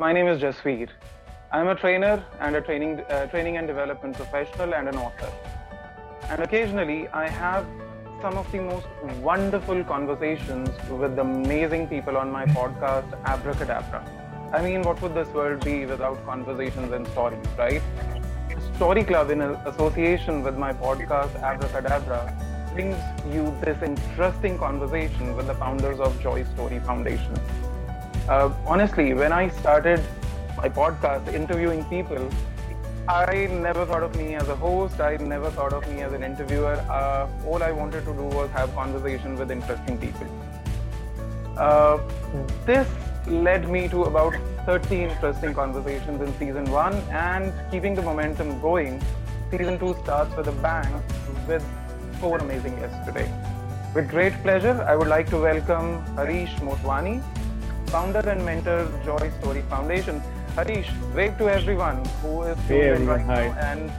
My name is Jasveer. I'm a trainer and a training, uh, training and development professional and an author. And occasionally, I have some of the most wonderful conversations with amazing people on my podcast, Abracadabra. I mean, what would this world be without conversations and stories, right? Story Club, in association with my podcast, Abracadabra, brings you this interesting conversation with the founders of Joy Story Foundation. Uh, honestly, when I started my podcast interviewing people, I never thought of me as a host. I never thought of me as an interviewer. Uh, all I wanted to do was have conversation with interesting people. Uh, this led me to about 30 interesting conversations in season one, and keeping the momentum going, season two starts with a bang with four amazing guests today. With great pleasure, I would like to welcome Harish Motwani, founder and mentor Joy Story Foundation. Harish, wave to everyone who is hey everyone, right hi. and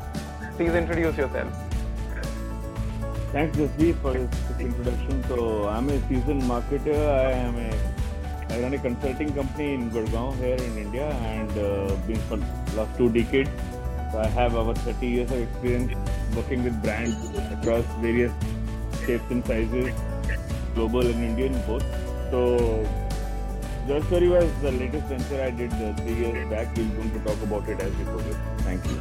please introduce yourself. Thanks, Jasveer, for this, introduction. So, I'm a seasoned marketer. I am a I run a consulting company in Gurgaon here in India and uh, been for last two decades. So I have over 30 years of experience working with brands across various shapes and sizes, global and Indian both. So Joy Story was the latest venture I did uh, three years back. We're going to talk about it as we progress. Thank you.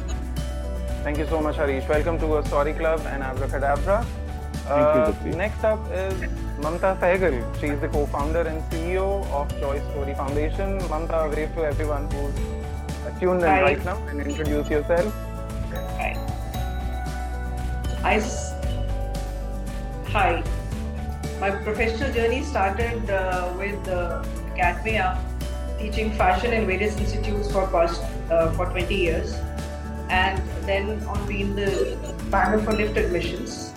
Thank you so much, Harish. Welcome to a Story Club and Abracadabra. Uh, you, next up is Mamta Sehgal. She is the co-founder and CEO of Joy Story Foundation. Mamta, wave to everyone who's tuned in Hi. right now and introduce yourself. Hi. I, hi. My professional journey started uh, with uh, academia, teaching fashion in various institutes for past uh, for 20 years, and then on being the panel for NIFT admissions.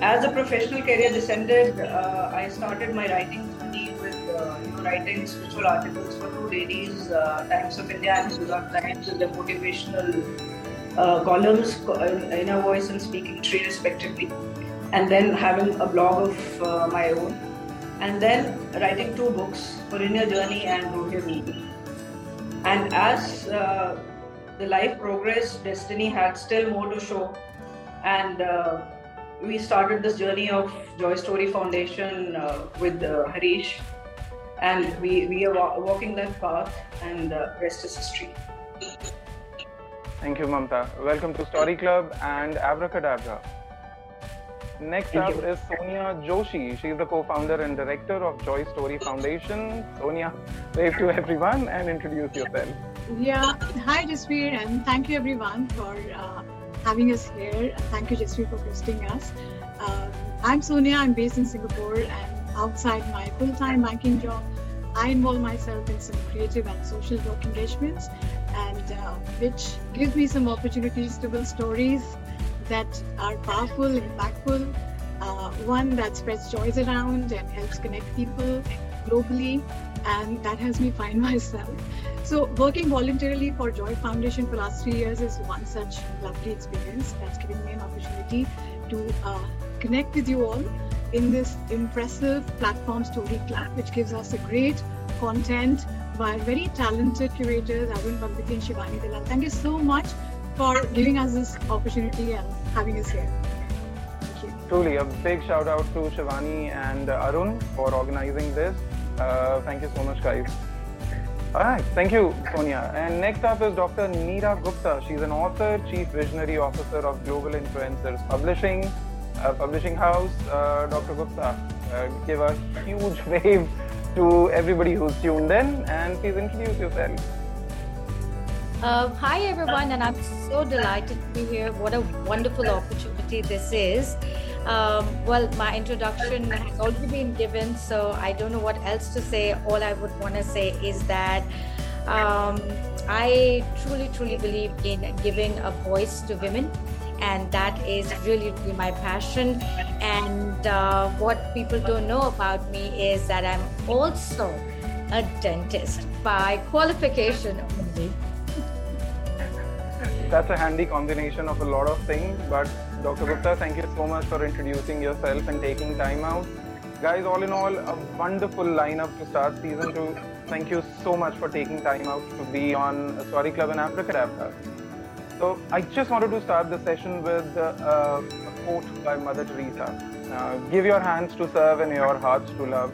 As a professional career descended, uh, I started my writing journey with uh, you know, writing spiritual articles for two ladies, uh, Times of India and Hindustan Times, with the motivational uh, columns, inner voice and speaking tree respectively, and then having a blog of uh, my own and then writing two books, Inner Journey and Rohe And as uh, the life progressed, Destiny had still more to show. And uh, we started this journey of Joy Story Foundation uh, with uh, Harish. And we, we are wa- walking that path, and uh, rest is history. Thank you, Mamta. Welcome to Story Club and Abracadabra. Next up is Sonia Joshi. She is the co-founder and director of Joy Story Foundation. Sonia, wave to everyone and introduce yourself. Yeah, hi Jasveer, and thank you everyone for uh, having us here. Thank you Jasveer for hosting us. Uh, I'm Sonia. I'm based in Singapore, and outside my full-time banking job, I involve myself in some creative and social work engagements, and uh, which gives me some opportunities to build stories that are powerful, impactful, uh, one that spreads joys around and helps connect people globally, and that helps me find myself. So, working voluntarily for Joy Foundation for last three years is one such lovely experience that's given me an opportunity to uh, connect with you all in this impressive platform Story Club, which gives us a great content by very talented curators, Arun Bambiti and Shivani Dalal. Thank you so much for giving us this opportunity and having us here. Thank you. Truly, a big shout out to Shivani and Arun for organizing this. Uh, thank you so much, guys. All right, thank you, Sonia. And next up is Dr. Neera Gupta. She's an author, chief visionary officer of Global Influencers Publishing, uh, publishing house. Uh, Dr. Gupta, uh, give a huge wave to everybody who's tuned in, and please introduce yourself. Uh, hi, everyone, and I'm so delighted to be here. What a wonderful opportunity this is. Um, well, my introduction has already been given, so I don't know what else to say. All I would want to say is that um, I truly, truly believe in giving a voice to women, and that is really, really my passion. And uh, what people don't know about me is that I'm also a dentist by qualification only that's a handy combination of a lot of things. But Dr. Gupta, thank you so much for introducing yourself and taking time out. guys, all in all, a wonderful lineup to start season two. Thank you so much for taking time out to be on Story Club in Abracadabra. So, I just wanted to start the session with uh, a quote by Mother Teresa uh, Give your hands to serve and your hearts to love.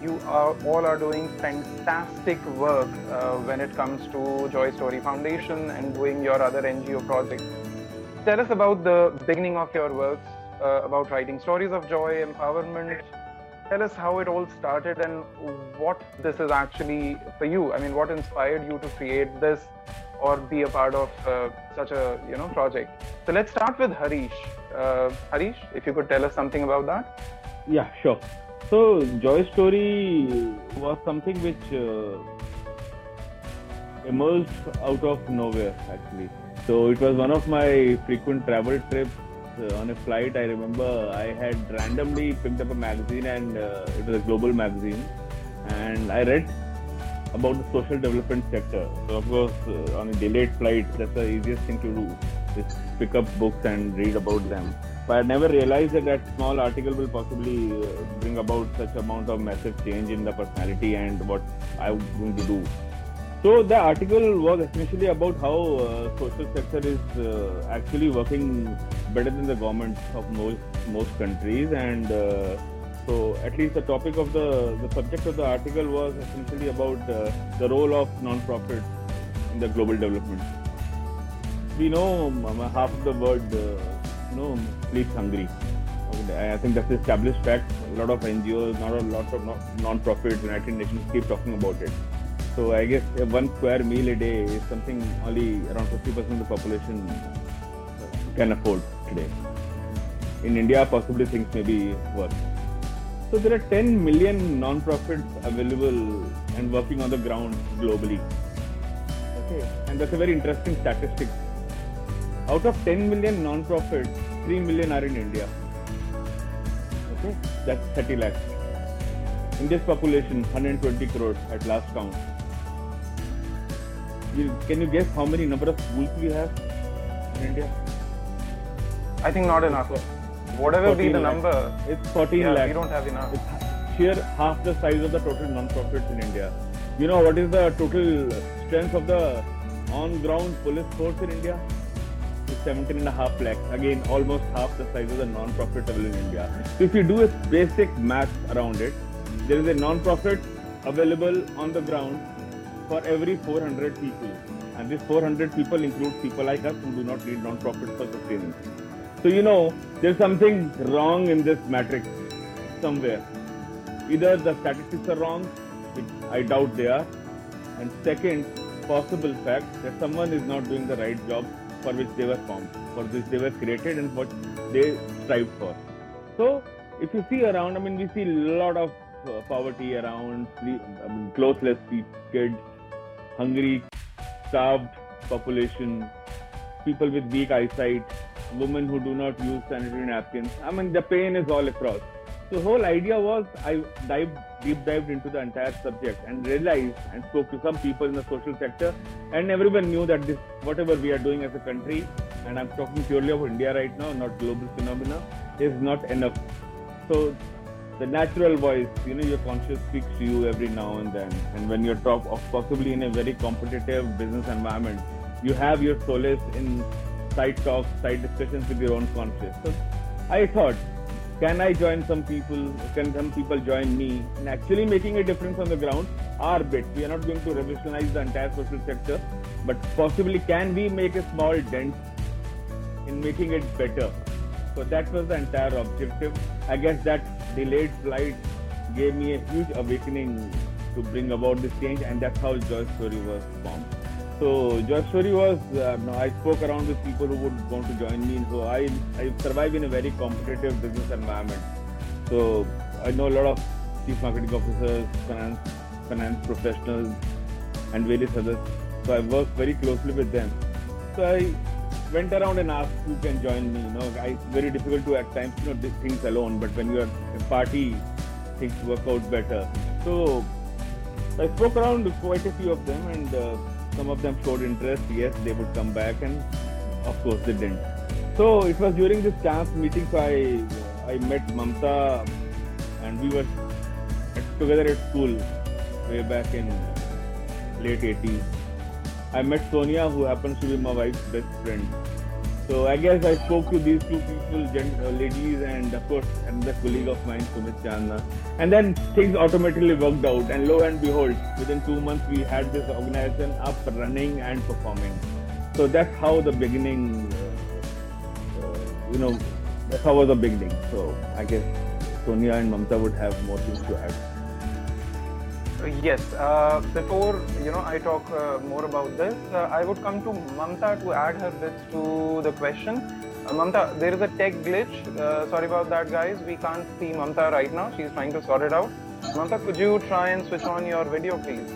You are, all are doing fantastic work uh, when it comes to Joy Story Foundation and doing your other NGO projects. Tell us about the beginning of your works, uh, about writing stories of joy, empowerment, tell us how it all started and what this is actually for you. I mean, what inspired you to create this or be a part of uh, such a you know project? So let's start with Harish. Uh, Harish, if you could tell us something about that. Yeah, sure. So Joy Story was something which uh, emerged out of nowhere actually. So it was one of my frequent travel trips uh, on a flight, I remember I had randomly picked up a magazine and uh, it was a global magazine, and I read about the social development sector. So of course, uh, on a delayed flight, that's the easiest thing to do, is pick up books and read about them. But I never realized that that small article will possibly uh, bring about such amount of massive change in the personality and what I'm going to do. So the article was essentially about how uh, social sector is uh, actually working better than the government of most most countries, and uh, so at least the topic of the the subject of the article was essentially about uh, the role of non-profit in the global development. We know um, half of the world, uh, you know, sleeps hungry. I think that's established fact. A lot of NGOs, not a lot of non-profits, United Nations keep talking about it so I guess one square meal a day is something only around 50% of the population can afford today. In India, possibly things may be worse. So there are 10 million non-profits available and working on the ground globally. Okay, and that's a very interesting statistic. Out of 10 million non-profits, 3 million are in India. Okay, that's 30 lakhs. India's population 120 crores at last count you, can you guess how many number of schools we have in India? I think not enough. Whatever be the lakhs. number, it's 14 yeah, lakhs. we don't have enough. It's sheer half the size of the total non-profits in India. You know what is the total strength of the on-ground police force in India? It's 17 and a half lakhs. Again, almost half the size of the non-profit available in India. So if you do a basic math around it, there is a non-profit available on the ground for every 400 people. And these 400 people include people like us who do not need non-profit for sustenance. So, you know, there's something wrong in this matrix somewhere. Either the statistics are wrong, which I doubt they are, and second, possible fact that someone is not doing the right job for which they were formed, for which they were created, and what they strived for. So, if you see around, I mean, we see a lot of uh, poverty around, I mean, clothless kids, hungry, starved population, people with weak eyesight, women who do not use sanitary napkins. I mean, the pain is all across. So the whole idea was I dived deep dived into the entire subject and realized and spoke to some people in the social sector, and everyone knew that this whatever we are doing as a country, and I'm talking purely of India right now, not global phenomena, is not enough. So the natural voice, you know, your conscious speaks to you every now and then. And when you're top of possibly in a very competitive business environment, you have your solace in side talks, side discussions with your own conscious. So I thought, can I join some people? Can some people join me in actually making a difference on the ground? Our bit. We are not going to revolutionize the entire social sector, but possibly can we make a small dent in making it better? So that was the entire objective. I guess that delayed flight gave me a huge awakening to bring about this change, and that's how Joy Story was formed. So Joy Story was uh, I spoke around with people who would want to join me. So I I survive in a very competitive business environment. So I know a lot of chief marketing officers, finance finance professionals, and various others. So I work very closely with them. So I went around and asked who can join me. You know, I, it's very difficult to at times you know do things alone, but when you're a party, things work out better. So I spoke around with quite a few of them, and uh, some of them showed interest. Yes, they would come back, and of course they didn't. So it was during this chance meeting, so I I met Mamta and we were together at school way back in late 80s. I met Sonia, who happens to be my wife's best friend. So I guess I spoke to these two people, uh, ladies, and of course another colleague of mine, Sumit Chandna. And then things automatically worked out. And lo and behold, within two months we had this organization up, running, and performing. So that's how the beginning, uh, uh, you know, that's how was the beginning. So I guess Sonia and Mamta would have more things to add. Yes. Uh, before you know, I talk uh, more about this. Uh, I would come to Mamta to add her bits to the question. Uh, Mamta, there is a tech glitch. Uh, sorry about that, guys. We can't see Mamta right now. She's trying to sort it out. Mamta, could you try and switch on your video, please?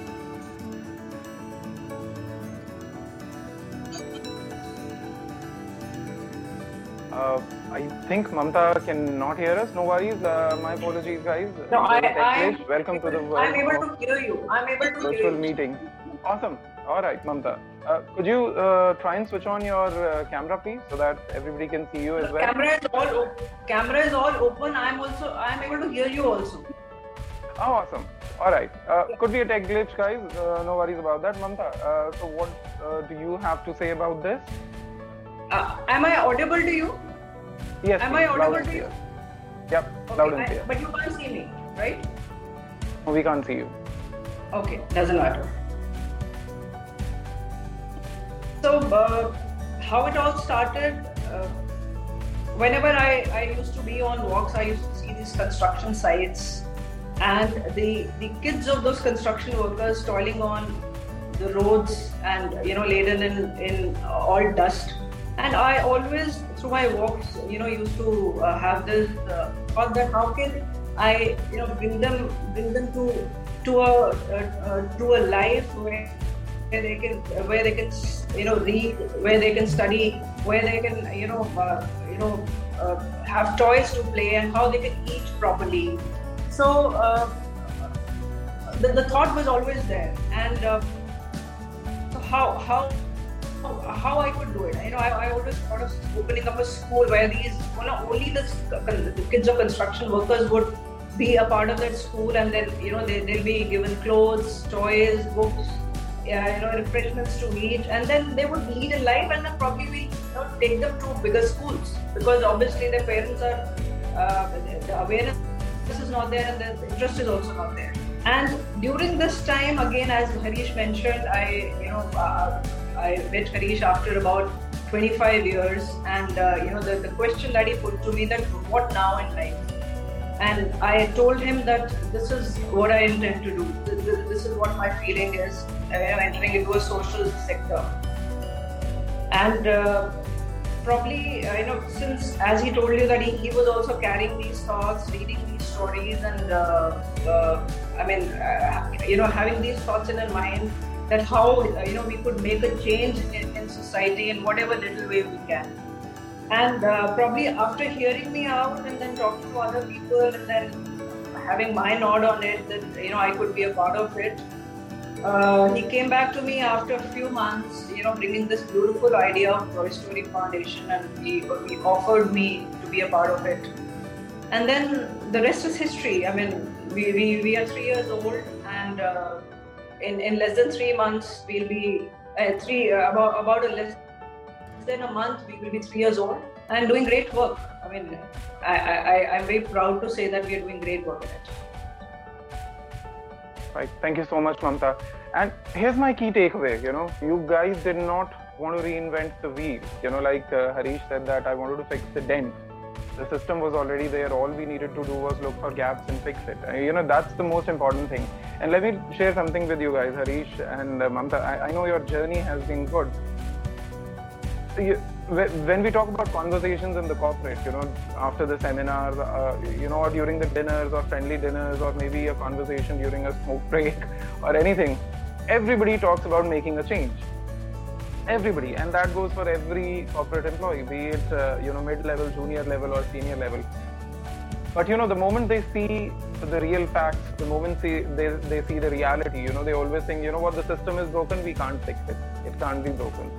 Uh, I think Mamta cannot hear us. No worries. Uh, my apologies, guys. No, There is a I- I, Welcome to the world. I'm able to hear you. I'm able to hear virtual you. meeting. Awesome. All right, Mamta. Uh, could you uh, try and switch on your uh, camera, please, so that everybody can see you as well? camera is all op- camera is all open. I'm also I'm able to hear you also. Oh, awesome. All right. Uh, could be a tech glitch, guys. Uh, no worries about that, Mamta. Uh, so, what uh, do you have to say about this? Uh, am I audible to you? Yes. Am I audible to you? Yep, Okay, loud and clear. but you can't see me, right? We can't see you. Okay, doesn't matter. So, uh, how it all started, uh, whenever I, I used to be on walks, I used to see these construction sites and the, the kids of those construction workers toiling on the roads and, you know, laden in, in all dust. And I always, through my walks, you know, used to uh, have this uh, thought that how can I, you know, bring them, bring them to to a, a, a to a life where where they can where they can you know read where they can study where they can you know uh, you know uh, have toys to play and how they can eat properly. So uh, the, the thought was always there. And uh, so how how how I could do it. You know, I, I always thought of opening up a school where these, you know, only the, the kids of construction workers would be a part of that school, and then you know they they'll be given clothes, toys, books, yeah, you know, refreshments to eat, and then they would lead a life, and then probably we you know, take them to bigger schools because obviously their parents are uh, the awareness this is not there, and the interest is also not there. And during this time, again, as Harish mentioned, I you know. Uh, I met Harish after about 25 years, and uh, you know the, the question that he put to me that what now in life, and I told him that this is what I intend to do. This, this, is what my feeling is. Uh, entering into a social sector, and uh, probably you know since as he told you that he, he was also carrying these thoughts, reading these stories, and uh, uh, I mean uh, you know having these thoughts in his mind that how you know we could make a change in, in society in whatever little way we can. And uh, probably after hearing me out and then talking to other people and then having my nod on it that you know i could be a part of it uh, he came back to me after a few months you know bringing this beautiful idea of joy story foundation and he, he offered me to be a part of it. And then the rest is history. I mean we, we, we are three years old and uh, in, in less than three months we'll be uh, three uh, about about a less than a month we will be three years old and doing great work i mean i i i'm very proud to say that we are doing great work in it Right. Thank you so much, Mamta. And here's my key takeaway. You know, you guys did not want to reinvent the wheel. You know, like uh, Harish said that I wanted to fix the dent. The system was already there. All we needed to do was look for gaps and fix it. You know, that's the most important thing. And let me share something with you guys, Harish and uh, Mamta. I, I know your journey has been good. You, when we talk about conversations in the corporate, you know, after the seminars, uh, you know, or during the dinners or friendly dinners, or maybe a conversation during a smoke break or anything, everybody talks about making a change. Everybody, and that goes for every corporate employee, be it uh, you know mid-level, junior level, or senior level. But you know, the moment they see the real facts, the moment they, they they see the reality, you know, they always think, you know what, the system is broken, we can't fix it. It can't be broken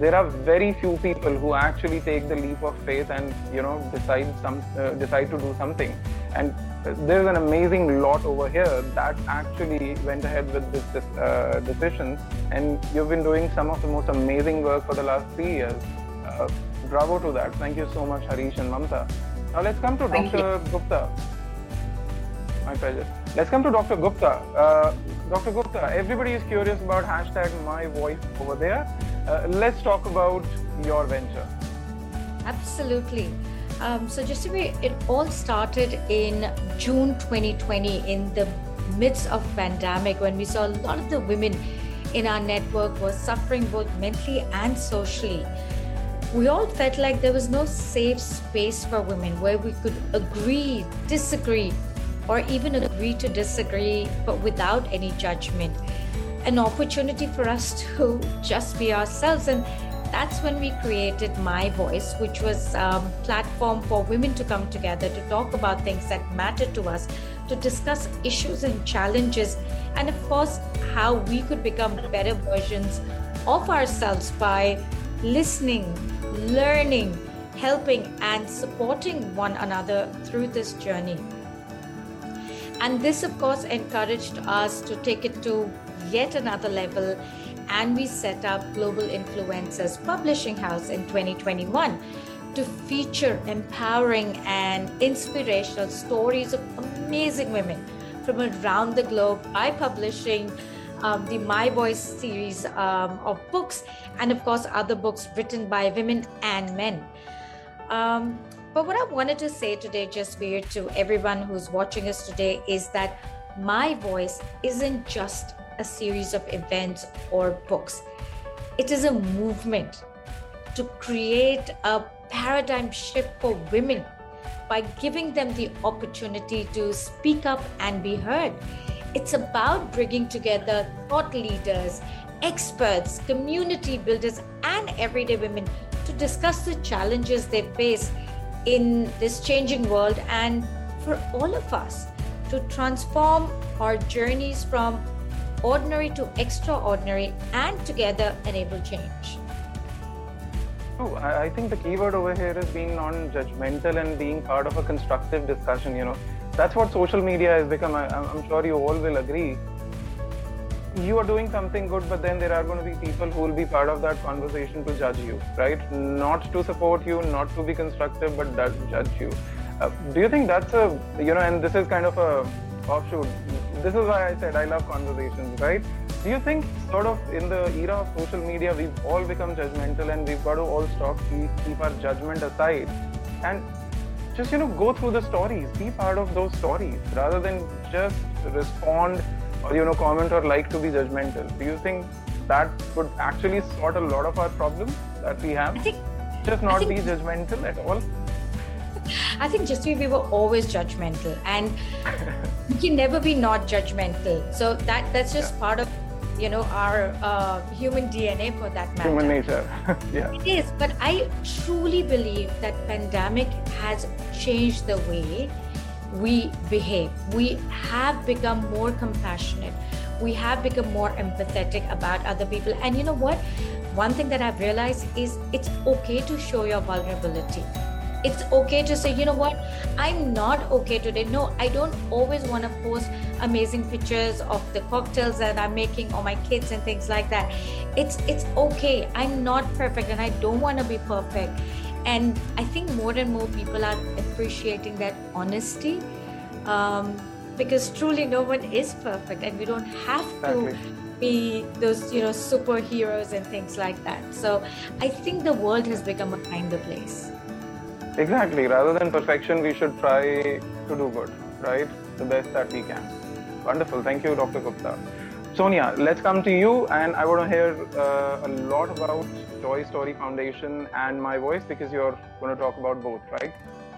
there are very few people who actually take the leap of faith and you know decide some uh, decide to do something. And there's an amazing lot over here that actually went ahead with this, this uh, decision. And you've been doing some of the most amazing work for the last three years. Uh, bravo to that. Thank you so much harish and mamta. Now let's come to Thank dr gupta. My pleasure. Let's come to dr gupta. Uh, dr gupta everybody is curious about hashtag my voice over there uh, let's talk about your venture. Absolutely. Um, so, just to be, it all started in June 2020 in the midst of pandemic when we saw a lot of the women in our network were suffering both mentally and socially. We all felt like there was no safe space for women where we could agree, disagree, or even agree to disagree, but without any judgment an opportunity for us to just be ourselves. And that's when we created my voice which was a platform for women to come together to talk about things that matter to us to discuss issues and challenges and of course how we could become better versions of ourselves by listening learning helping and supporting one another through this journey. And this of course encouraged us to take it to yet another level and we set up Global Influencers Publishing House in 2021 to feature empowering and inspirational stories of amazing women from around the globe by publishing um, the My Voice series um, of books and, of course, other books written by women and men. Um, but what I wanted to say today, just to everyone who's watching us today, is that my voice isn't just a series of events or books. It is a movement to create a paradigm shift for women by giving them the opportunity to speak up and be heard. It's about bringing together thought leaders, experts, community builders, and everyday women to discuss the challenges they face in this changing world and for all of us to transform our journeys from ordinary to extraordinary, and together enable change. Oh, I think the keyword over here is being non-judgmental and being part of a constructive discussion. You know, that's what social media has become. I, am sure you all will agree. You are doing something good, but then there are going to be people who will be part of that conversation to judge you, right? Not to support you, not to be constructive, but judge you. Uh, do you think that's a, you know, and this is kind of a offshoot this is why I said I love conversations, right? Do you think, sort of, in the era of social media, we've all become judgmental and we've got to all stop, keep, keep our judgment aside and just, you know, go through the stories, be part of those stories rather than just respond or, you know, comment or like to be judgmental? Do you think that would actually sort a lot of our problems that we have? Think, just not think, be judgmental at all? I think just we were always judgmental and we can never be not judgmental. So that that's just yeah. part of you know our uh, human DNA for that matter. Human nature. yeah. It is, but I truly believe that pandemic has changed the way we behave. We have become more compassionate. We have become more empathetic about other people. And you know what? One thing that I've realized is it's okay to show your vulnerability it's okay to say you know what? I'm not okay today. No i don't always want to post amazing pictures of the cocktails that i'm making or my kids and things like that. It's it's okay. I'm not perfect and i don't want to be perfect. And i think more and more people are appreciating that honesty um, because truly no one is perfect and we don't have to be those you know superheroes and things like that. So i think the world has become a kinder place Exactly. Rather than perfection, we should try to do good, right? The best that we can. Wonderful. Thank you, Dr. Gupta. Sonia, let's come to you, and I want to hear uh, a lot about Joy Story Foundation and My Voice because you're going to talk about both, right?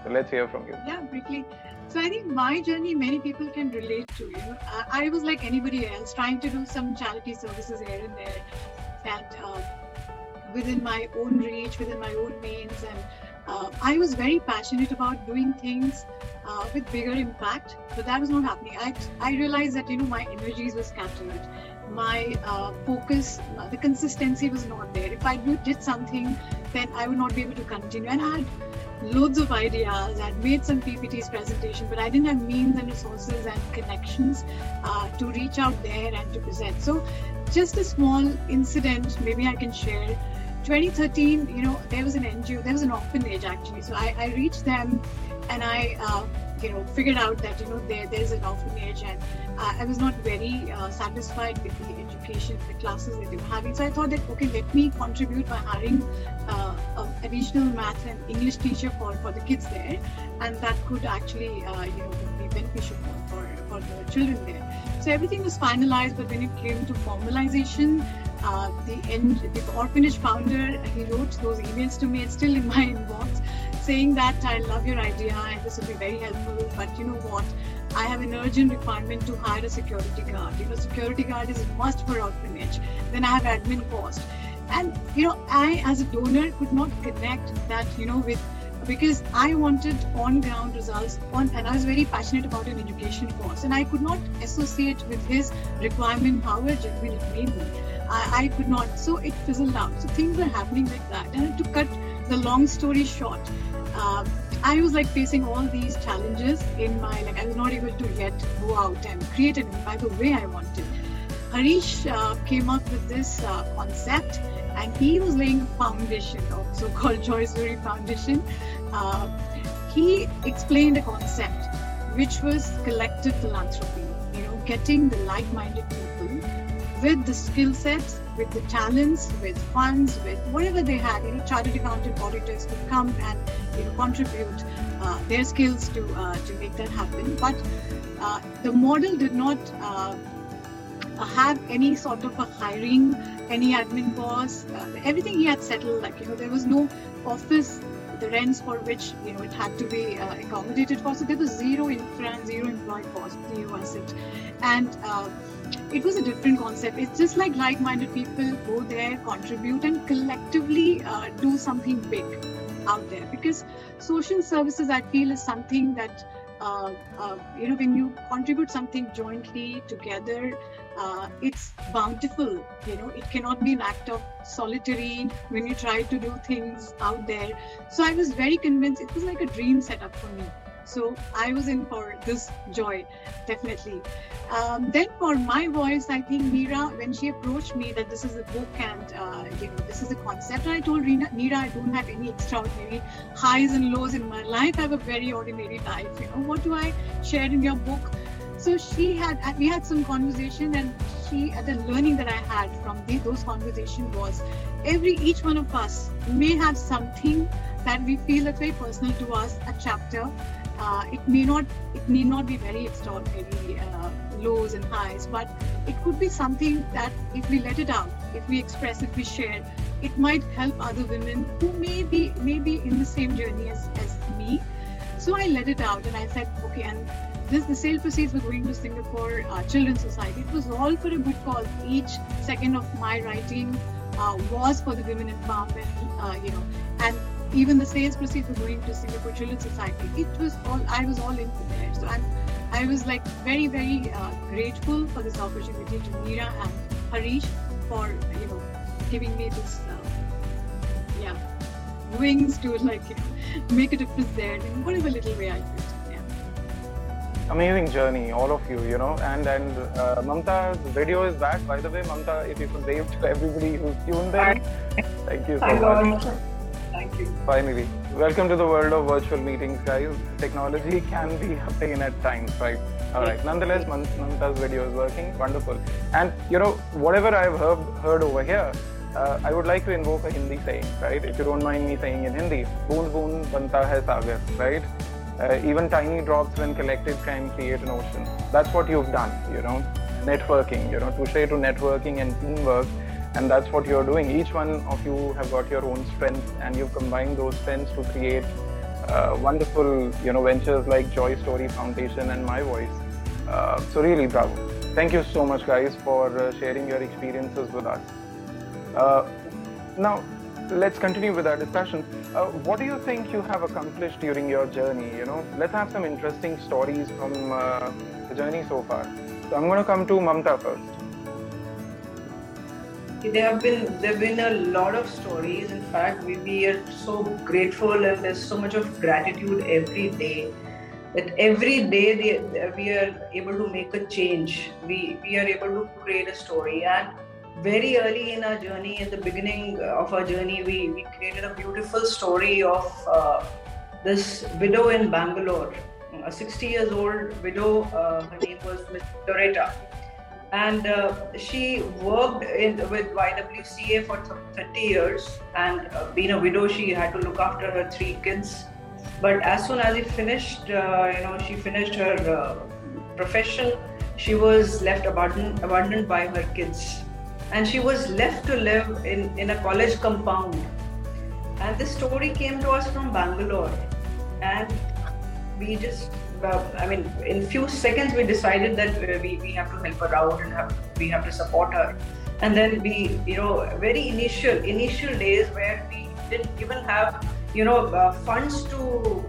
So let's hear from you. Yeah, briefly. So I think my journey, many people can relate to. You know, I, I was like anybody else, trying to do some charity services here and there, and uh, within my own reach, within my own means, and uh, I was very passionate about doing things uh, with bigger impact, but that was not happening. I, I realized that you know my energies were scattered, my uh, focus, uh, the consistency was not there. If I did something, then I would not be able to continue. And I had loads of ideas. I had made some PPTs presentation, but I didn't have means and resources and connections uh, to reach out there and to present. So, just a small incident, maybe I can share. 2013, you know, there was an NGO, there was an orphanage actually. So I, I reached them and I, uh, you know, figured out that you know there there's an orphanage, and uh, I was not very uh, satisfied with the education, the classes that they were having. So I thought that okay, let me contribute by hiring uh, an additional math and English teacher for for the kids there, and that could actually uh, you know be beneficial for, for the children there. So everything was finalized, but when it came to formalization, uh, the the orphanage founder, he wrote those emails to me. It's still in my inbox saying that I love your idea and this will be very helpful, but you know what? I have an urgent requirement to hire a security guard. You know, security guard is a must for orphanage. Then I have admin cost. And you know, I as a donor could not connect that, you know, with because I wanted on ground results on and I was very passionate about an education course and I could not associate with his requirement how genuine it may be. I, I could not so it fizzled out. So things were happening like that. And to cut the long story short, uh, I was like facing all these challenges in my like I was not able to yet go out and create it by the way I wanted. Harish uh, came up with this uh, concept and he was laying a foundation of so-called Joy Story Foundation. Uh, he explained a concept which was collective philanthropy, you know, getting the like-minded people with the skill sets, with the talents, with funds, with whatever they had. You know, chartered accountant auditors could come and you know contribute uh, their skills to uh, to make that happen. But uh, the model did not uh, have any sort of a hiring, any admin boss. Uh, everything he had settled. Like you know, there was no office the rents for which you know it had to be uh, accommodated for. So there was zero infra zero employee cost, new asset, and uh, it was a different concept. It's just like like-minded people go there, contribute, and collectively uh, do something big out there. Because social services, I feel, is something that uh, uh, you know when you contribute something jointly together uh, it's bountiful you know it cannot be an act of solitary when you try to do things out there so i was very convinced it was like a dream setup for me so I was in for this joy, definitely. Um, then for my voice, I think Meera, when she approached me that this is a book and uh, you know this is a concept, I told Rina, Meera, I don't have any extraordinary highs and lows in my life. I have a very ordinary life. You know, what do I share in your book? So she had, we had some conversation, and she, the learning that I had from the, those conversations was, every each one of us may have something that we feel that's very personal to us, a chapter. Uh, it may not it need not be very extraordinary uh, lows and highs but it could be something that if we let it out if we express if we share it might help other women who may be in the same journey as, as me. So i let it out and i said okay and this the sale proceeds were going to singapore uh, children's society it was all for a good cause each second of my writing uh, was for the women empowerment uh, you know and even the sales proceeds were going to Singapore Children's Society. It was all I was all into there. So I'm I was like very very uh, grateful for this opportunity to Meera and Harish for you know giving me this uh, yeah wings to like you know, make a difference there in whatever little way I could. Amazing journey, all of you, you know, and and uh, Mamta's video is back. By the way, Mamta, if you could wave to everybody who's tuned in, thank you so much. Thank you. Finally, welcome to the world of virtual meetings, guys. Technology can be a pain at times, right? All right. Nonetheless, Mamta's video is working. Wonderful. And you know, whatever I've heard, heard over here, uh, I would like to invoke a Hindi saying, right? If you don't mind me saying in Hindi, "Boond boond banta hai sagar," right? Uh, even tiny drops, when collected, can create an ocean. That's what you've done, you know. Networking, you know, to say to networking and teamwork and that's what you're doing each one of you have got your own strengths and you've combined those strengths to create uh, wonderful you know ventures like joy story foundation and my voice uh, so really bravo thank you so much guys for uh, sharing your experiences with us uh, now let's continue with our discussion. Uh, what do you think you have accomplished during your journey? You know, let's have some interesting stories from uh, the journey so far. So I'm going to come to Mamta first. There have been there have been a lot of stories. In fact, we, we are so grateful, and there's so much of gratitude every day. That every day they, we are able to make a change. We we are able to create a story and very early in our journey, in the beginning of our journey, we, we created a beautiful story of uh, this widow in Bangalore, a 60 years old widow. Uh, her name was Miss Doretta. And uh, she worked in, with YWCA for 30 years. And uh, being a widow, she had to look after her three kids. But as soon as she finished, uh, you know, she finished her uh, profession, she was left abandoned, abandoned by her kids and she was left to live in, in a college compound. And this story came to us from Bangalore. And we just, I mean, in few seconds we decided that uh, we, we have to help her out and have, we have to support her. And then we, you know, very initial, initial days where we didn't even have, you know, uh, funds to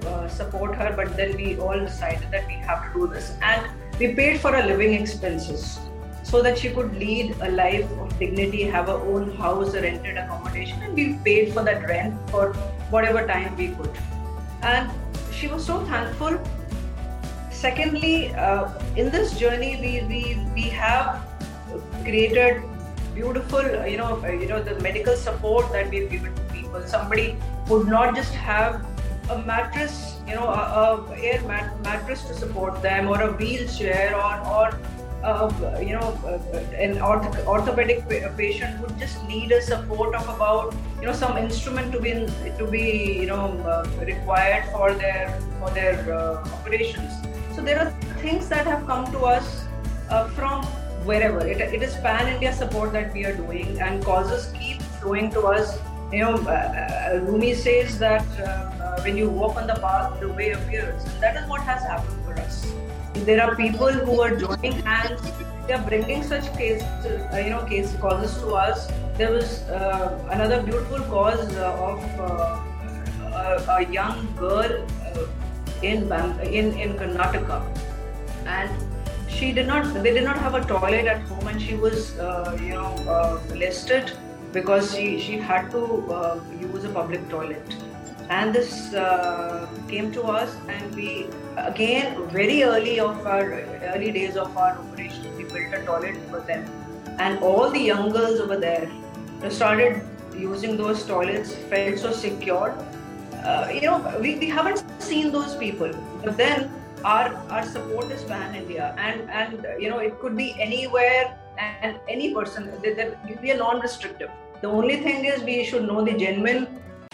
uh, support her, but then we all decided that we have to do this. And we paid for her living expenses so that she could lead a life of dignity, have her own house, a rented accommodation, and we paid for that rent for whatever time we could. And she was so thankful. Secondly, uh, in this journey, we, we, we have created beautiful, you know, you know, the medical support that we've given to people. Somebody would not just have a mattress, you know, a, a air mat- mattress to support them, or a wheelchair, or or uh, you know, uh, an orth- orthopedic patient would just need a support of about, you know, some instrument to be in, to be, you know, uh, required for their for their uh, operations. So there are things that have come to us from wherever. It, it is pan India support that we are doing, and causes keep flowing to us. You know, Rumi says that when you walk on the path, the way appears, and that is what has happened for us there are people who are joining hands. They are bringing such case uh, you know case causes to us. There was uh, another beautiful cause uh, of uh, a, a, young girl uh, in in in Karnataka. And she did not they did not have a toilet at home and she was uh, you know listed because she she had to use a public toilet and this uh, came to us and we again very early of our early days of our operation we built a toilet for them. And all the young girls over there started using those toilets felt so secure. Uh, you know we, we haven't seen those people. But then our our support is pan india. And and you know it could be anywhere and any person. That we are non-restrictive. The only thing is we should know the genuine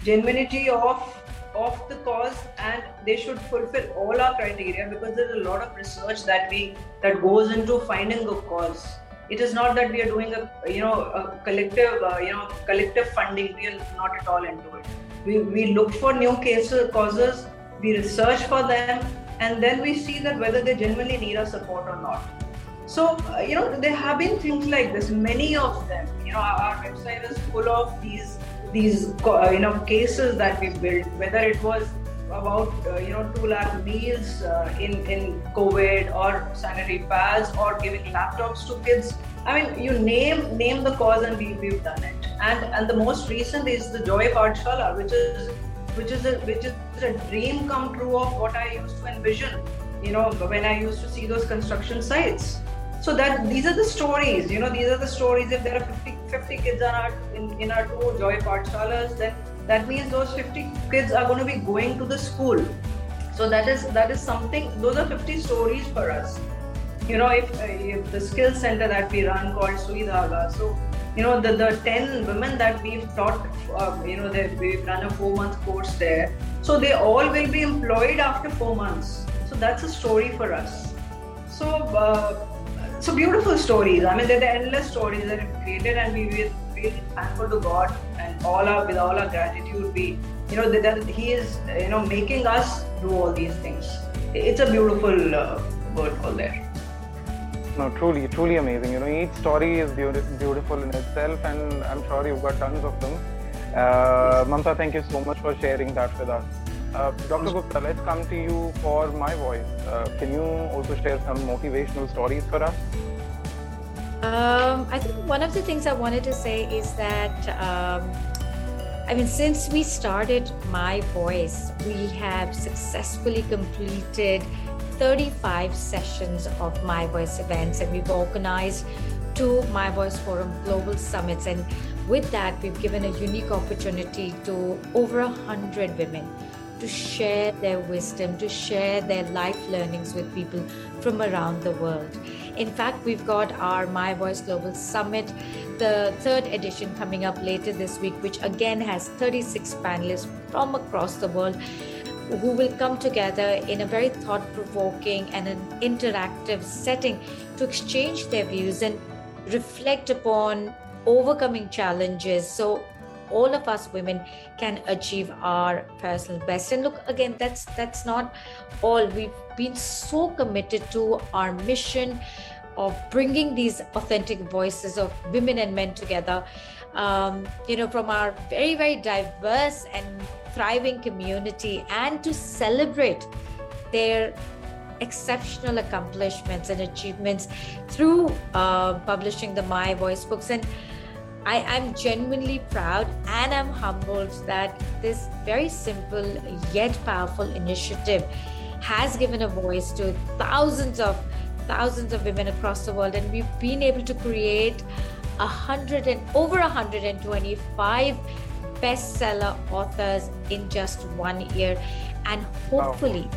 genuinity of of the cause and they should fulfill all our criteria because there's a lot of research that we that goes into finding a cause. It is not that we are doing a you know a collective uh, you know collective funding. We are not at all into it. We, we look for new cases causes we research for them and then we see that whether they genuinely need our support or not. So uh, you know there have been things like this many of them. You know our, our website is full of these these uh, you know cases that we built, whether it was about uh, you know two lakh meals uh, in in COVID or sanitary pads or giving laptops to kids. I mean, you name name the cause and we, we've done it. And and the most recent is the Joy Pathshala, which is which is a which is a dream come true of what I used to envision. You know, when I used to see those construction sites so that these are the stories you know these are the stories if there are 50, 50 kids in our in, in our two joy pathshalas then that means those 50 kids are going to be going to the school. So that is that is something those are 50 stories for us. You know if, if the skill center that we run called Suidhaga so you know the, the 10 women that we've taught uh, you know that we've run a four month course there so they all will be employed after four months. So that's a story for us. So uh, so beautiful stories. I mean, they're the endless stories that have created, and we are really thankful to God and all our with all our gratitude. We, you know, that He is, you know, making us do all these things. It's a beautiful uh, all there. No, truly, truly amazing. You know, each story is beautiful in itself, and I'm sure you've got tons of them. Uh, Mamta, thank you so much for sharing that with us. Uh, Dr. Gupta, let's come to you for my voice. Uh, can you also share some motivational stories for us? Um, I think one of the things I wanted to say is that, um, I mean, since we started My Voice, we have successfully completed 35 sessions of My Voice events, and we've organized two My Voice Forum global summits. And with that, we've given a unique opportunity to over a hundred women to share their wisdom, to share their life learnings with people from around the world. In fact, we've got our My Voice Global Summit, the third edition coming up later this week, which again has 36 panelists from across the world who will come together in a very thought provoking and an interactive setting to exchange their views and reflect upon overcoming challenges. So all of us women can achieve our personal best. And look again that's that's not all. We've been so committed to our mission of bringing these authentic voices of women and men together um, you know from our very very diverse and thriving community and to celebrate their exceptional accomplishments and achievements through uh, publishing the my voice books. And I am genuinely proud and I'm humbled that this very simple yet powerful initiative has given a voice to thousands of thousands of women across the world and we've been able to create a hundred and over 125 bestseller authors in just one year and hopefully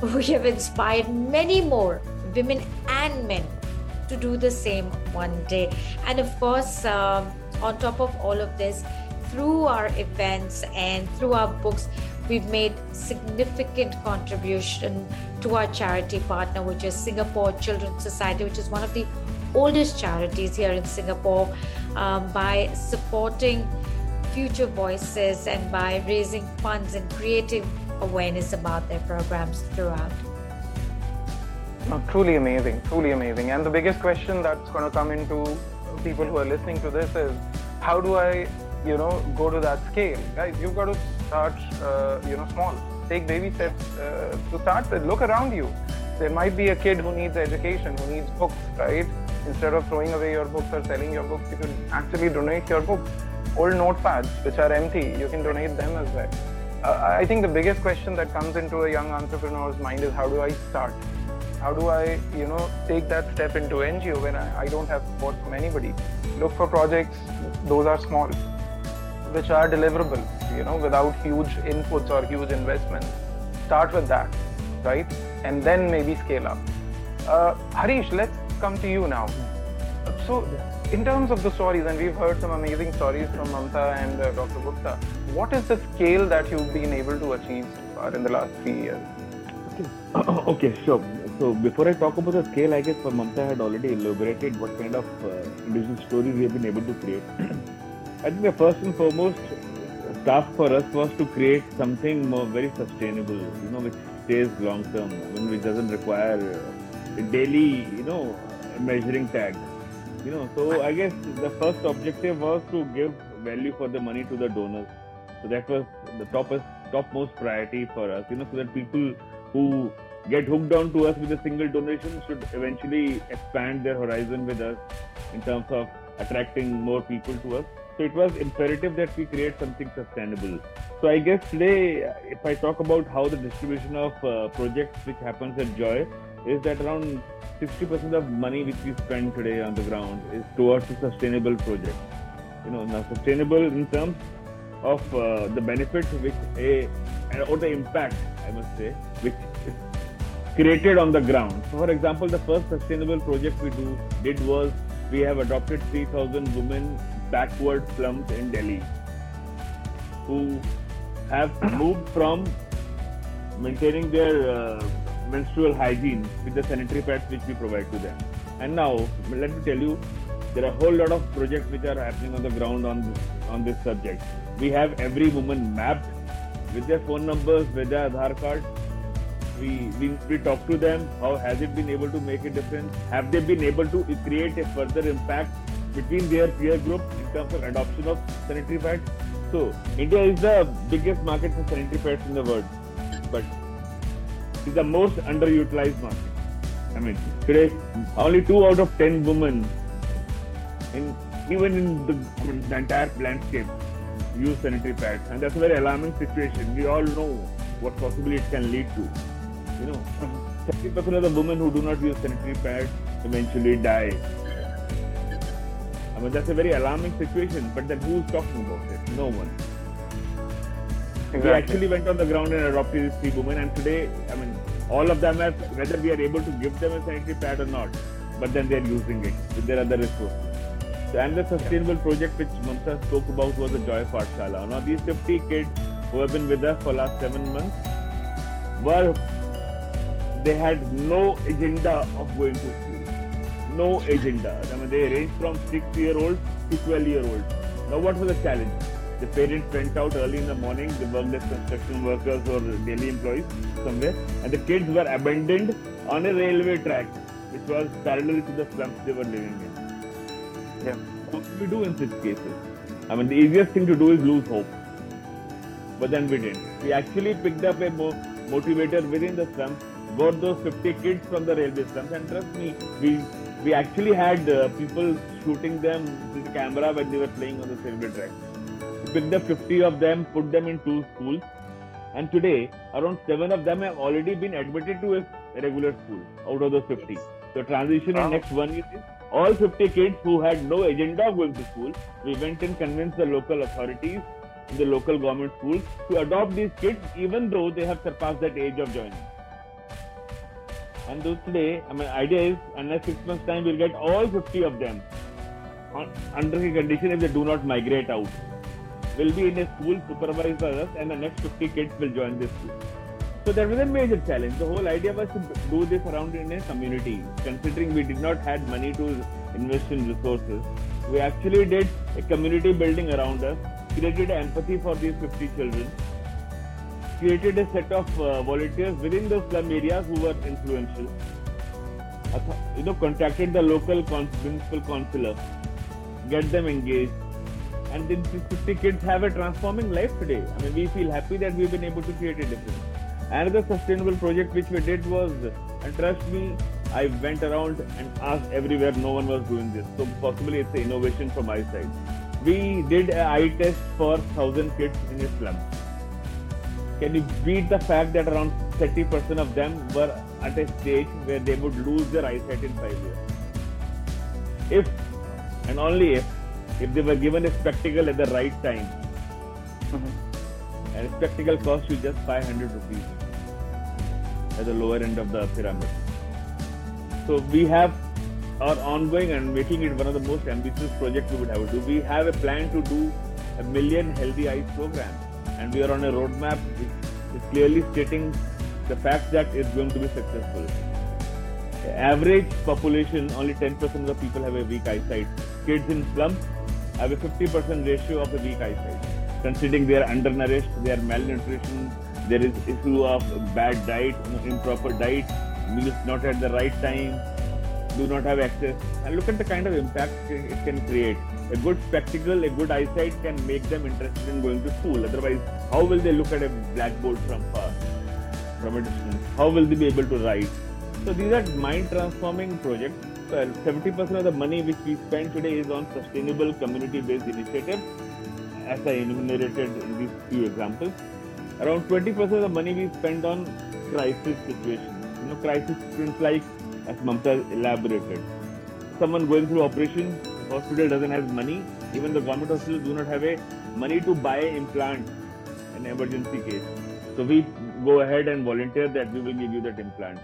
wow. we have inspired many more women and men to do the same one day. And of course, um, on top of all of this, through our events and through our books, we've made significant contribution to our charity partner, which is Singapore Children's Society, which is one of the oldest charities here in Singapore, um, by supporting future voices and by raising funds and creating awareness about their programs throughout. No, truly amazing, truly amazing. And the biggest question that's going to come into people who are listening to this is, how do I, you know, go to that scale? Guys, you've got to start, uh, you know, small. Take baby steps uh, to start with. Look around you. There might be a kid who needs education, who needs books, right? Instead of throwing away your books or selling your books, you can actually donate your books. Old notepads which are empty, you can donate them as well. Uh, I think the biggest question that comes into a young entrepreneur's mind is, how do I start? How do I, you know, take that step into NGO when I, I don't have support from anybody? Look for projects, those are small, which are deliverable, you know, without huge inputs or huge investments. Start with that, right? And then maybe scale up. Uh, Harish, let's come to you now. So, in terms of the stories, and we've heard some amazing stories from Mamta and uh, Dr. Gupta, what is the scale that you've been able to achieve so far in the last three years? Okay, sure. So before I talk about the scale, I guess for Mamta had already elaborated what kind of uh, individual stories we have been able to create. I think the first and foremost task for us was to create something more very sustainable, you know, which stays long term, which doesn't require a daily, you know, measuring tag. You know, so I guess the first objective was to give value for the money to the donors. So that was the top topmost priority for us, you know, so that people who get hooked on to us with a single donation should eventually expand their horizon with us in terms of attracting more people to us. So it was imperative that we create something sustainable. So I guess today, if I talk about how the distribution of uh, projects which happens at Joy, is that around 60% of money which we spend today on the ground is towards a sustainable project. You know, now sustainable in terms of uh, the benefits which a or the impact, I must say, which is created on the ground. So for example, the first sustainable project we do did was we have adopted 3,000 women backward slums in Delhi who have moved from maintaining their uh, menstrual hygiene with the sanitary pads which we provide to them. And now, let me tell you, there are a whole lot of projects which are happening on the ground on this, on this subject. We have every woman mapped with their phone numbers, with their Aadhaar card, we, we, we talk to them. How has it been able to make a difference? Have they been able to create a further impact between their peer group in terms of adoption of sanitary pads? So India is the biggest market for sanitary pads in the world, but it's the most underutilized market. I mean, today only two out of ten women, in even in the, I mean, the entire landscape, use sanitary pads, and that's a very alarming situation. We all know what possibly it can lead to. You know, 70% of the women who do not use sanitary pads eventually die. I mean, that's a very alarming situation, but then who's talking about it? No one. Exactly. We actually went on the ground and adopted these three women, and today, I mean, all of them have, whether we are able to give them a sanitary pad or not, but then they're using it with their other resources. So, and the sustainable project which Mamta spoke about was the Joy Pathshala. Now, these 50 kids who have been with us for last seven months were, they had no agenda of going to school. No agenda. I mean, they ranged from six year olds to 12 year olds. Now, what was the challenge? The parents went out early in the morning, they worked as construction workers or daily employees somewhere, and the kids were abandoned on a railway track, which was parallel to the slums they were living in. Yeah. What do we do in such cases? I mean, the easiest thing to do is lose hope. But then we didn't. We actually picked up a mo- motivator within the slums, got those 50 kids from the railway slums, and trust me, we we actually had uh, people shooting them with the camera when they were playing on the railway track. We picked up 50 of them, put them in two schools, and today around seven of them have already been admitted to a regular school out of those 50. So transition Wow. in next one year is all 50 kids who had no agenda of going to school. We went and convinced the local authorities the local government schools to adopt these kids even though they have surpassed that age of joining. And today, I mean, idea is unless six months time we'll get all 50 of them under a condition if they do not migrate out. Will be in a school supervised by us, and the next 50 kids will join this school. So that was a major challenge. The whole idea was to do this around in a community. Considering we did not had money to invest in resources, we actually did a community building around us, created empathy for these 50 children, created a set of uh, volunteers within those slum areas who were influential. You know, contacted the local con- councillor, get them engaged, and these 50 kids have a transforming life today. I mean, we feel happy that we've been able to create a difference. Another sustainable project which we did was, and trust me, I went around and asked everywhere, no one was doing this. So possibly it's an innovation from my side. We did an eye test for 1000 kids in a slum. Can you beat the fact that around 30% of them were at a stage where they would lose their eyesight in five years? If and only if if they were given a spectacle at the right time. Mm-hmm. And a spectacle costs you just 500 rupees at the lower end of the pyramid. So we have our ongoing and making it one of the most ambitious projects we would have to do. We have a plan to do a million healthy eyes program, and we are on a roadmap which is clearly stating the fact that it's going to be successful. Average population, only 10% of the people have a weak eyesight. Kids in slums have a 50% ratio of a weak eyesight. Considering they are undernourished, they are malnutrition, there is issue of bad diet, improper diet, meals not at the right time, do not have access. And look at the kind of impact it can create. A good spectacle, a good eyesight can make them interested in going to school. Otherwise, how will they look at a blackboard from far, from a distance? How will they be able to write? So these are mind transforming projects. So 70% of the money which we spend today is on sustainable community based initiatives, as I enumerated in these few examples. Around 20% of the money we spend on crisis situations. You know, crisis situations like, as Mamta elaborated, someone going through operation, hospital doesn't have money, even the government hospitals do not have a money to buy implant in emergency case. So we go ahead and volunteer that we will give you that implant.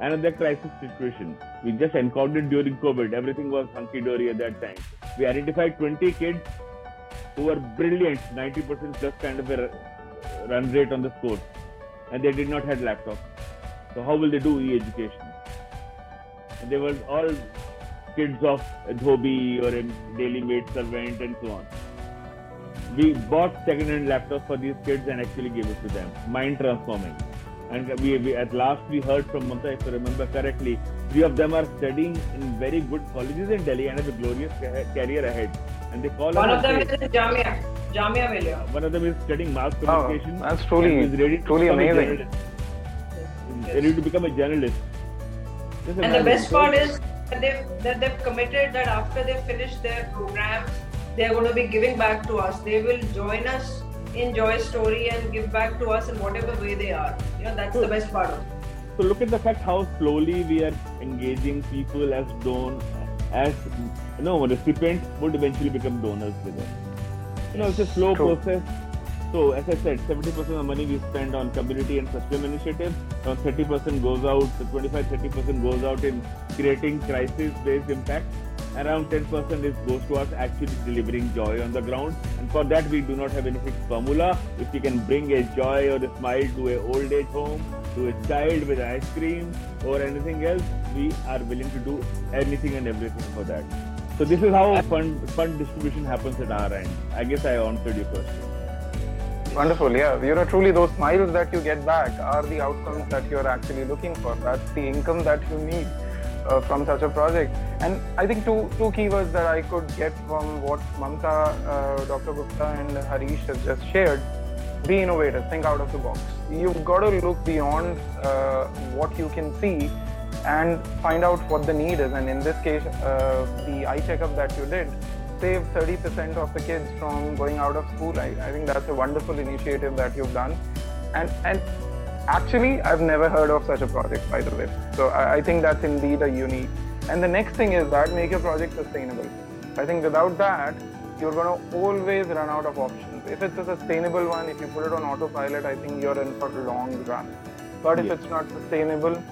Another crisis situation. We just encountered during COVID. Everything was hunky dory at that time. We identified 20 kids who were brilliant, 90% plus kind of a run rate on the score, and they did not have laptops. So how will they do e-education? And they were all kids of a dhobi or a daily maid servant and so on. We bought second-hand laptops for these kids and actually gave it to them. Mind transforming. And we, we at last we heard from Mamta, if I remember correctly, three of them are studying in very good colleges in Delhi and have a glorious ca- career ahead. And they call One of them is in Jamia. Jamia Millia. One of them is studying mass Oh, communication. that's truly, and he's ready to truly become a amazing. journalist. He's Ready to become a journalist. Just And the best part is that they've, that they've committed that after they finish their programs, they're going to be giving back to us. They will join us in Joy's story and give back to us in whatever way they are. You know, that's the best part of it. So look at the fact how slowly we are engaging people as don as you know recipients would eventually become donors with us. You know, it's a slow True. process. So as I said, 70% of the money we spend on community and sustainable initiatives, around 30% goes out, 25-30% goes out in creating crisis-based impact. Around 10% is goes towards actually delivering joy on the ground. And for that, we do not have any fixed formula. If we can bring a joy or a smile to a old age home, to a child with ice cream or anything else, we are willing to do anything and everything for that. So this is how fund fund distribution happens at our end. I guess I answered your question. Wonderful, yeah. You know, truly those smiles that you get back are the outcomes that you're actually looking for. That's the income that you need uh, from such a project. And I think two two keywords that I could get from what Mamta, uh, Dr. Gupta, and Harish has just shared: be innovative, think out of the box. You've got to look beyond uh, what you can see and find out what the need is. And in this case, uh, the eye checkup that you did saved 30% of the kids from going out of school. I, I think that's a wonderful initiative that you've done. And and actually, I've never heard of such a project, by the way. So I, I think that's indeed a unique. And the next thing is that make your project sustainable. I think without that, you're going to always run out of options. If it's a sustainable one, if you put it on autopilot, I think you're in for long run. But if Yeah. it's not sustainable,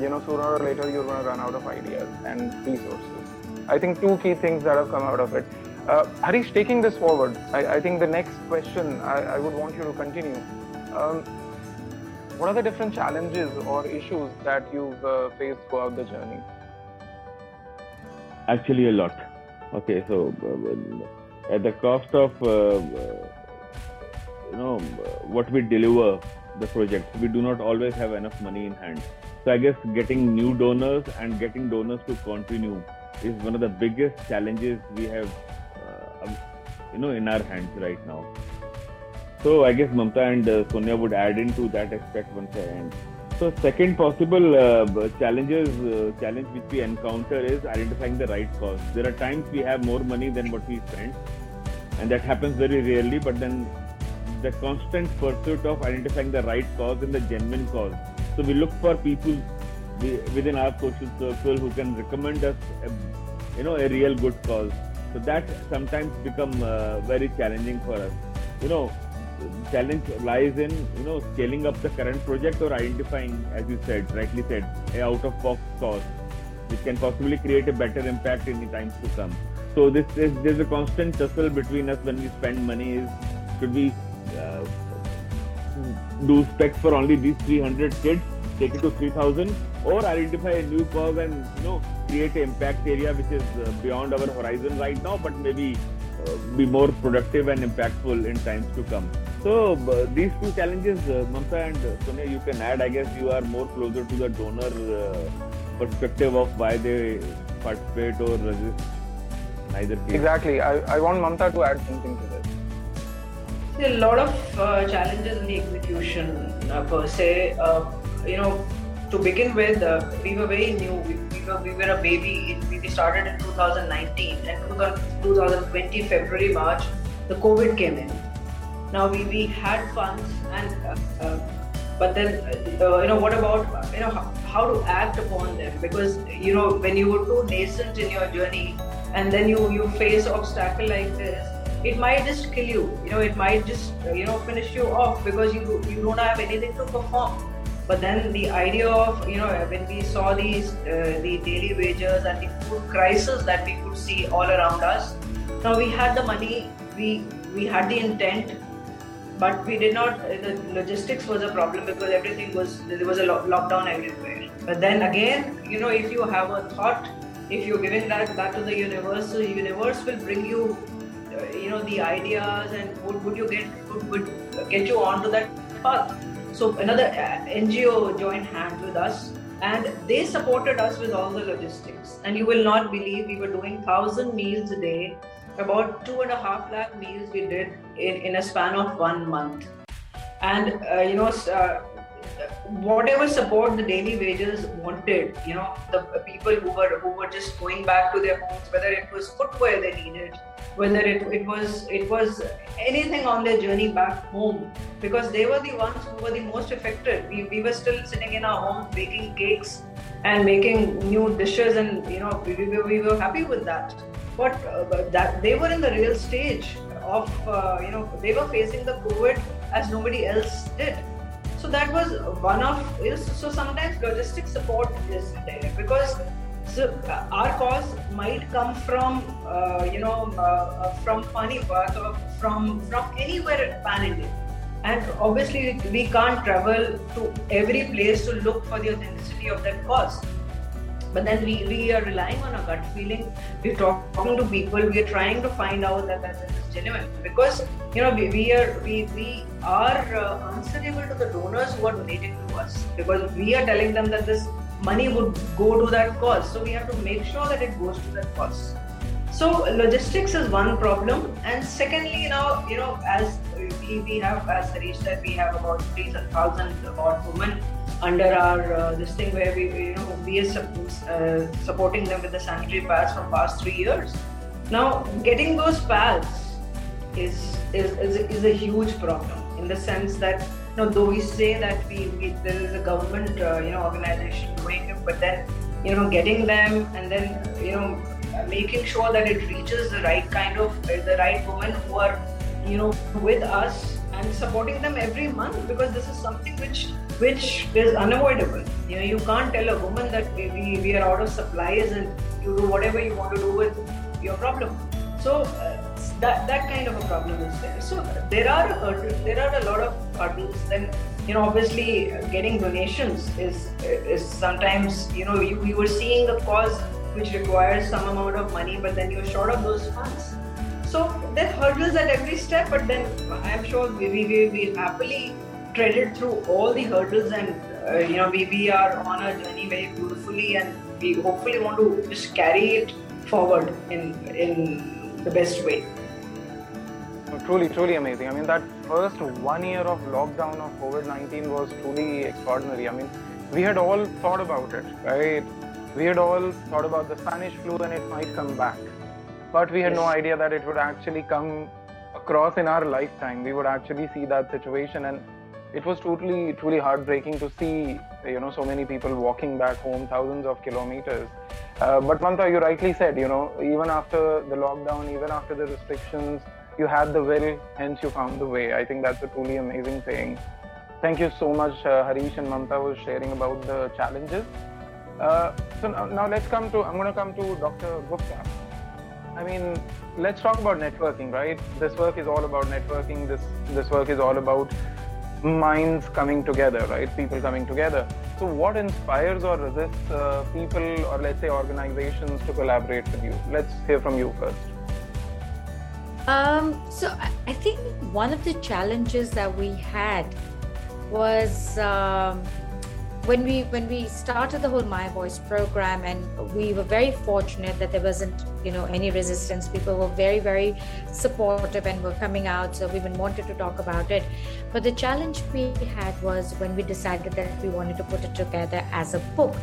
you know, sooner or later you're going to run out of ideas and resources. I think two key things that have come out of it. Uh, Harish, taking this forward, I, I think the next question I, I would want you to continue. Um, what are the different challenges or issues that you've uh, faced throughout the journey? Actually, a lot. Okay, so uh, at the cost of uh, you know what we deliver the project, we do not always have enough money in hand. So I guess getting new donors and getting donors to continue is one of the biggest challenges we have, uh, um, you know, in our hands right now. So I guess Mamta and uh, Sonia would add into that aspect once I end. So second possible uh, challenges, uh, challenge which we encounter is identifying the right cause. There are times we have more money than what we spend, and that happens very rarely. But then the constant pursuit of identifying the right cause and the genuine cause. So we look for people within our social circle who can recommend us, a, you know, a real good cause. So that sometimes become uh, very challenging for us. You know, challenge lies in you know scaling up the current project or identifying, as you said, rightly said, a out of box cause which can possibly create a better impact in the times to come. So this is there's a constant tussle between us when we spend money. Is should we uh, do specs for only these 300 kids, take it to 3000, or identify a new cause and you know create an impact area which is uh, beyond our horizon right now, but maybe uh, be more productive and impactful in times to come. So uh, these two challenges, uh, Mamta and uh, Sonia, you can add. I guess you are more closer to the donor uh, perspective of why they participate or resist. Neither case. Exactly. I, I want Mamta to add something to this. See, a lot of uh, challenges in the execution uh, per se. Uh, you know, to begin with, uh, we were very new. We, we, were, we were a baby. We started in 2019 and 2020 February March, the COVID came in. Now we, we had funds and uh, uh, but then you know what about you know how, how to act upon them because you know when you were too nascent in your journey and then you you face obstacle like this it might just kill you. You know it might just uh, you know finish you off because you you don't have anything to perform. But then the idea of you know when we saw these uh, the daily wages and the food crisis that we could see all around us now we had the money we we had the intent but we did not the logistics was a problem because everything was there was a lo- lockdown everywhere. But then again you know if you have a thought if you're giving that back to the universe the universe will bring you uh, you know the ideas and would, would you get would, would get you onto that path? So another uh, ngo joined hands with us and they supported us with all the logistics. And you will not believe we were doing 1000 meals a day. About two and a half lakh meals we did in, in a span of one month. And, uh, you know, uh, whatever support the daily wages wanted, you know, the people who were who were just going back to their homes, whether it was footwear they needed, whether it, it was it was anything on their journey back home, because they were the ones who were the most affected. We, we were still sitting in our homes baking cakes and making new dishes, and you know, we, we, we were happy with that. But uh, that they were in the real stage of uh, you know they were facing the COVID as nobody else did so that was one of so sometimes logistic support is there because so uh, our cause might come from uh, you know uh, uh from Panipat or from from anywhere pan India, and obviously we can't travel to every place to look for the authenticity of that cost but then we, we are relying on our gut feeling. We're talking to people. We are trying to find out that that is genuine. Because you know we, we are we, we are uh, answerable to the donors who are donating to us. Because we are telling them that this money would go to that cause. So we have to make sure that it goes to that cause. So logistics is one problem. And secondly now you know as we, we have as Harish said we have about 3000 odd women under our uh, this thing where we you know we are uh, supporting them with the sanitary pads from past three years. Now getting those pads is is, is, is a huge problem in the sense that you know though we say that we, we there is a government uh, you know organization doing it, but then you know getting them and then you know making sure that it reaches the right kind of uh, the right women who are you know with us and supporting them every month because this is something which which is unavoidable. You know, you can't tell a woman that we, we, are out of supplies and you do whatever you want to do with your problem. So uh, that that kind of a problem is there. So there are hurdles, there are a lot of hurdles. Then you know, obviously, getting donations is is sometimes you know you, you were seeing a cause which requires some amount of money, but then you're short of those funds. So there are hurdles at every step, but then I'm sure we, we, we happily treaded through all the hurdles and uh, you know we, we are on a journey very beautifully and we hopefully want to just carry it forward in in the best way. Truly truly amazing. I mean that first one year of lockdown of covid-19 was truly extraordinary. I mean we had all thought about it right? We had all thought about the spanish flu and it might come back but we had yes. no idea that it would actually come across in our lifetime. We would actually see that situation and it was totally truly heartbreaking to see you know so many people walking back home thousands of kilometers. Uh, but Mamta, you rightly said you know even after the lockdown even after the restrictions you had the will hence you found the way. I think that's a truly amazing thing. Thank you so much uh, harish and mamta was sharing about the challenges. Uh, so now, now let's come to i'm going to come to dr gupta. I mean let's talk about networking right? This work is all about networking. This this work is all about minds coming together, right? People coming together. So, what inspires or resists uh, people or let's say organizations to collaborate with you? Let's hear from you first. Um, so, I think one of the challenges that we had was. Um, when we when we started the whole my voice program and we were very fortunate that there wasn't you know any resistance. People were very very supportive and were coming out so we even wanted to talk about it. But the challenge we had was when we decided that we wanted to put it together as a book.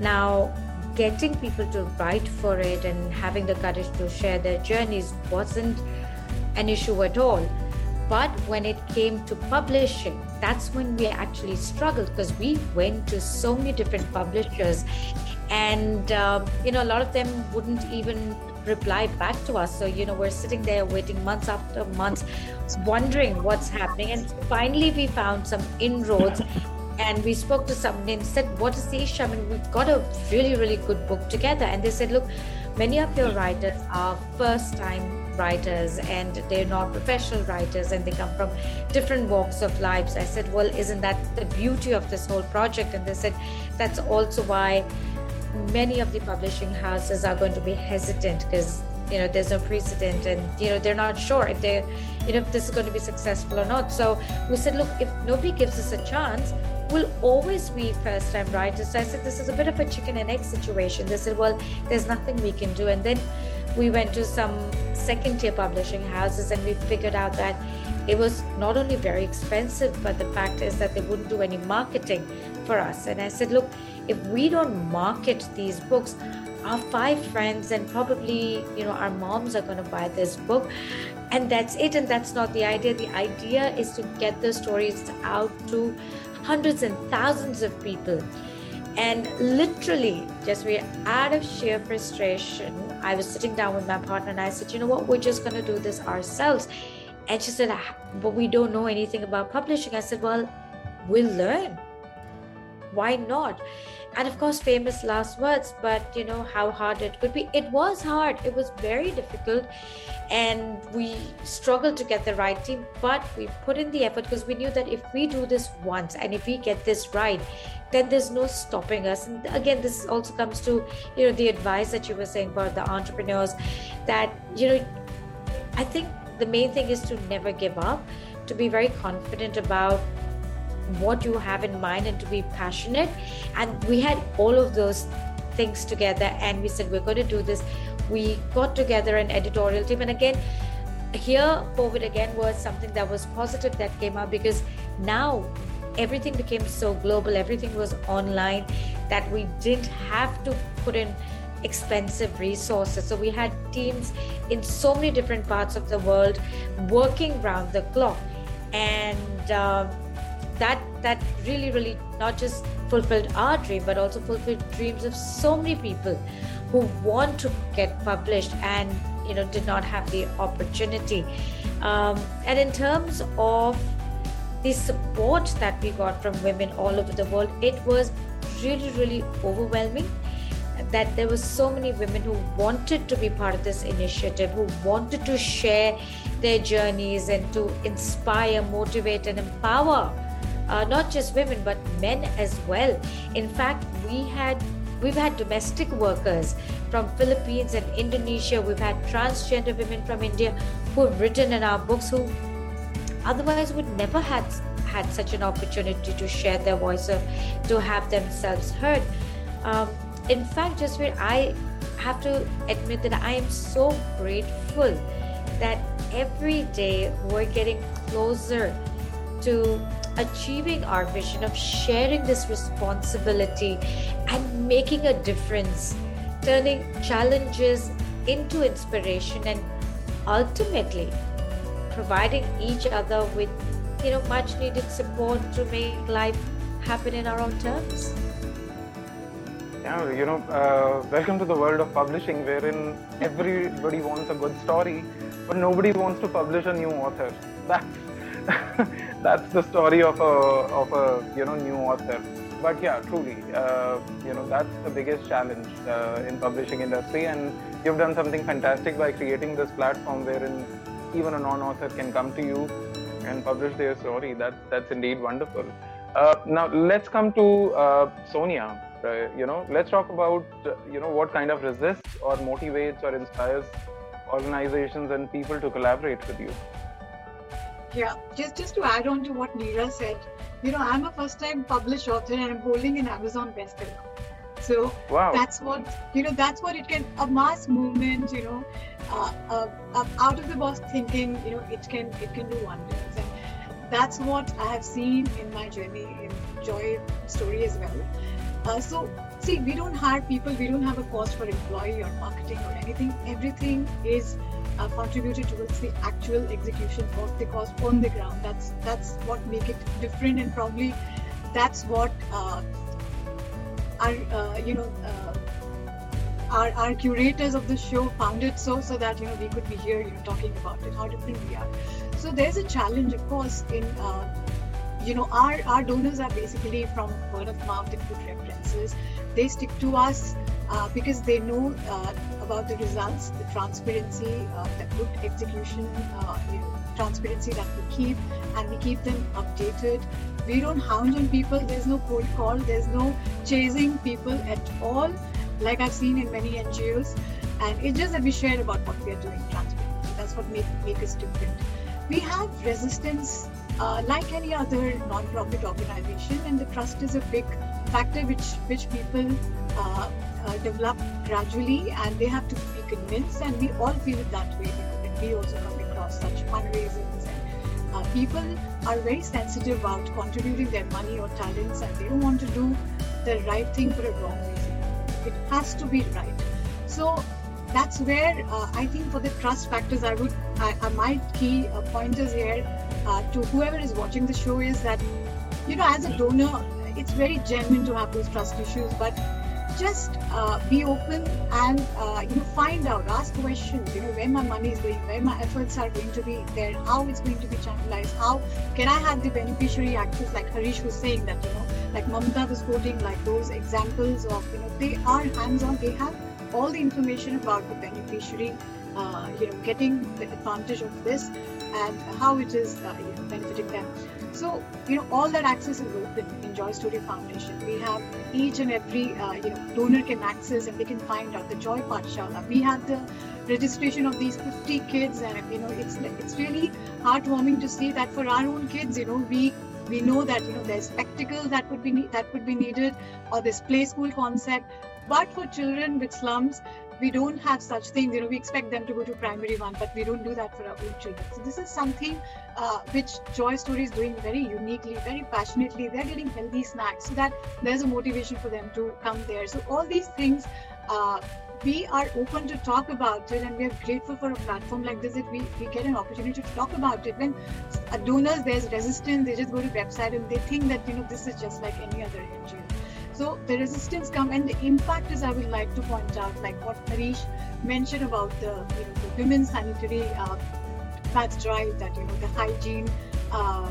Now getting people to write for it and having the courage to share their journeys wasn't an issue at all. But when it came to publishing, that's when we actually struggled because we went to so many different publishers, and um, you know a lot of them wouldn't even reply back to us. So you know we're sitting there waiting months after months, wondering what's happening. And finally, we found some inroads. And we spoke to somebody and said, What is the issue? I mean, we've got a really, really good book together. And they said, Look, many of your writers are first time writers and they're not professional writers and they come from different walks of lives. I said, Well, isn't that the beauty of this whole project? And they said, That's also why many of the publishing houses are going to be hesitant because you know there's no precedent and you know they're not sure if they you know if this is going to be successful or not so we said look if nobody gives us a chance we'll always be first time writers so i said this is a bit of a chicken and egg situation they said well there's nothing we can do and then we went to some second tier publishing houses and we figured out that it was not only very expensive, but the fact is that they wouldn't do any marketing for us. And I said, look, if we don't market these books, our five friends and probably you know our moms are going to buy this book. And that's it and that's not the idea. The idea is to get the stories out to hundreds and thousands of people. And literally just we out of sheer frustration i was sitting down with my partner and i said you know what? We're just going to do this ourselves. And she said ah, but we don't know anything about publishing. I said well we'll learn. Why not? And of course famous last words but you know how hard it could be. It was hard. It was very difficult. And we struggled to get the right team but we put in the effort because we knew that if we do this once and if we get this right then there's no stopping us. And again this also comes to you know the advice that you were saying about the entrepreneurs that you know i think the main thing is to never give up to be very confident about what you have in mind and to be passionate. And we had all of those things together and we said we're going to do this. We got together an editorial team. And again here covid again was something that was positive that came out because now everything became so global everything was online that we didn't have to put in expensive resources. So we had teams in so many different parts of the world working round the clock. And uh, that that really really not just fulfilled our dream but also fulfilled dreams of so many people who want to get published and you know did not have the opportunity. Um, and in terms of the support that we got from women all over the world it was really really overwhelming that there were so many women who wanted to be part of this initiative who wanted to share their journeys and to inspire motivate and empower uh, not just women but men as well. In fact we had we've had domestic workers from philippines and indonesia. We've had transgender women from india who have written in our books who otherwise would never had had such an opportunity to share their voice or to have themselves heard. Um, in fact just where i have to admit that i am so grateful that every day we're getting closer to achieving our vision of sharing this responsibility and making a difference, turning challenges into inspiration and ultimately providing each other with you know much needed support to make life happen in our own terms. Yeah you know uh, welcome to the world of publishing wherein everybody wants a good story but nobody wants to publish a new author. That's that's the story of a of a you know new author. But yeah truly uh, you know that's the biggest challenge uh, in publishing industry and you've done something fantastic by creating this platform wherein even a non-author can come to you and publish their story. That's that's indeed wonderful. Uh, now let's come to uh, sonia. You know let's talk about you know what kind of resists or motivates or inspires organizations and people to collaborate with you. Yeah, just just to add on to what Neera said, you know, I'm a first-time published author and I'm holding an Amazon bestseller. So wow. that's what you know. That's what it can a mass movement. You know, uh, uh, uh, out of the box thinking. You know, it can it can do wonders, and that's what I have seen in my journey in Joy story as well. Uh, so see, we don't hire people. We don't have a cost for employee or marketing or anything. Everything is uh, contributed towards the actual execution of the cause on the ground. That's that's what make it different, and probably that's what uh, our uh, you know uh, our, our curators of the show found it so so that you know we could be here you know talking about it how different we are. So there's a challenge, of course, in uh, you know our our donors are basically from word of mouth and good references. They stick to us uh, because they know uh, about the results, the transparency, uh, the good execution, uh, you know, transparency that we keep, and we keep them updated. We don't hound on people. There's no cold call. There's no chasing people at all, like I've seen in many NGOs. And it's just that we share about what we are doing transparently. That's what make make us different. We have resistance uh, like any other non-profit organization, and the trust is a big factor which which people uh, uh, develop gradually and they have to be convinced and we all feel that way when we also come across such fundraisers and uh, people are very sensitive about contributing their money or talents and they don't want to do the right thing for a wrong reason. It has to be right. So that's where uh, i think for the trust factors i would I, I my key uh, pointers here uh, to whoever is watching the show is that you know as a donor it's very genuine to have those trust issues but just uh, be open and uh, you know find out ask questions you know where my money is going where my efforts are going to be there how it's going to be channelized how can i have the beneficiary access like harish was saying that you know like mamta was quoting like those examples of you know they are hands-on they have all the information about the beneficiary uh, you know getting the advantage of this and how it is uh, you know, benefiting them so, you know, all that access is open in Joy Story Foundation. We have each and every, uh, you know, donor can access and they can find out the Joy Pathshala. We have the registration of these 50 kids and, you know, it's it's really heartwarming to see that for our own kids, you know, we we know that, you know, there's spectacle that would be that would be needed or this play school concept. But for children with slums, we don't have such things you know we expect them to go to primary one but we don't do that for our own children. So this is something uh, which joy story is doing very uniquely very passionately. They're getting healthy snacks so that there's a motivation for them to come there. So all these things uh, we are open to talk about it and we are grateful for a platform like this that we, we get an opportunity to talk about it. When donors there's resistance they just go to website and they think that you know this is just like any other so the resistance come and the impact is I would like to point out, like what Harish mentioned about the you know the women's sanitary uh, pads drive, that you know the hygiene uh,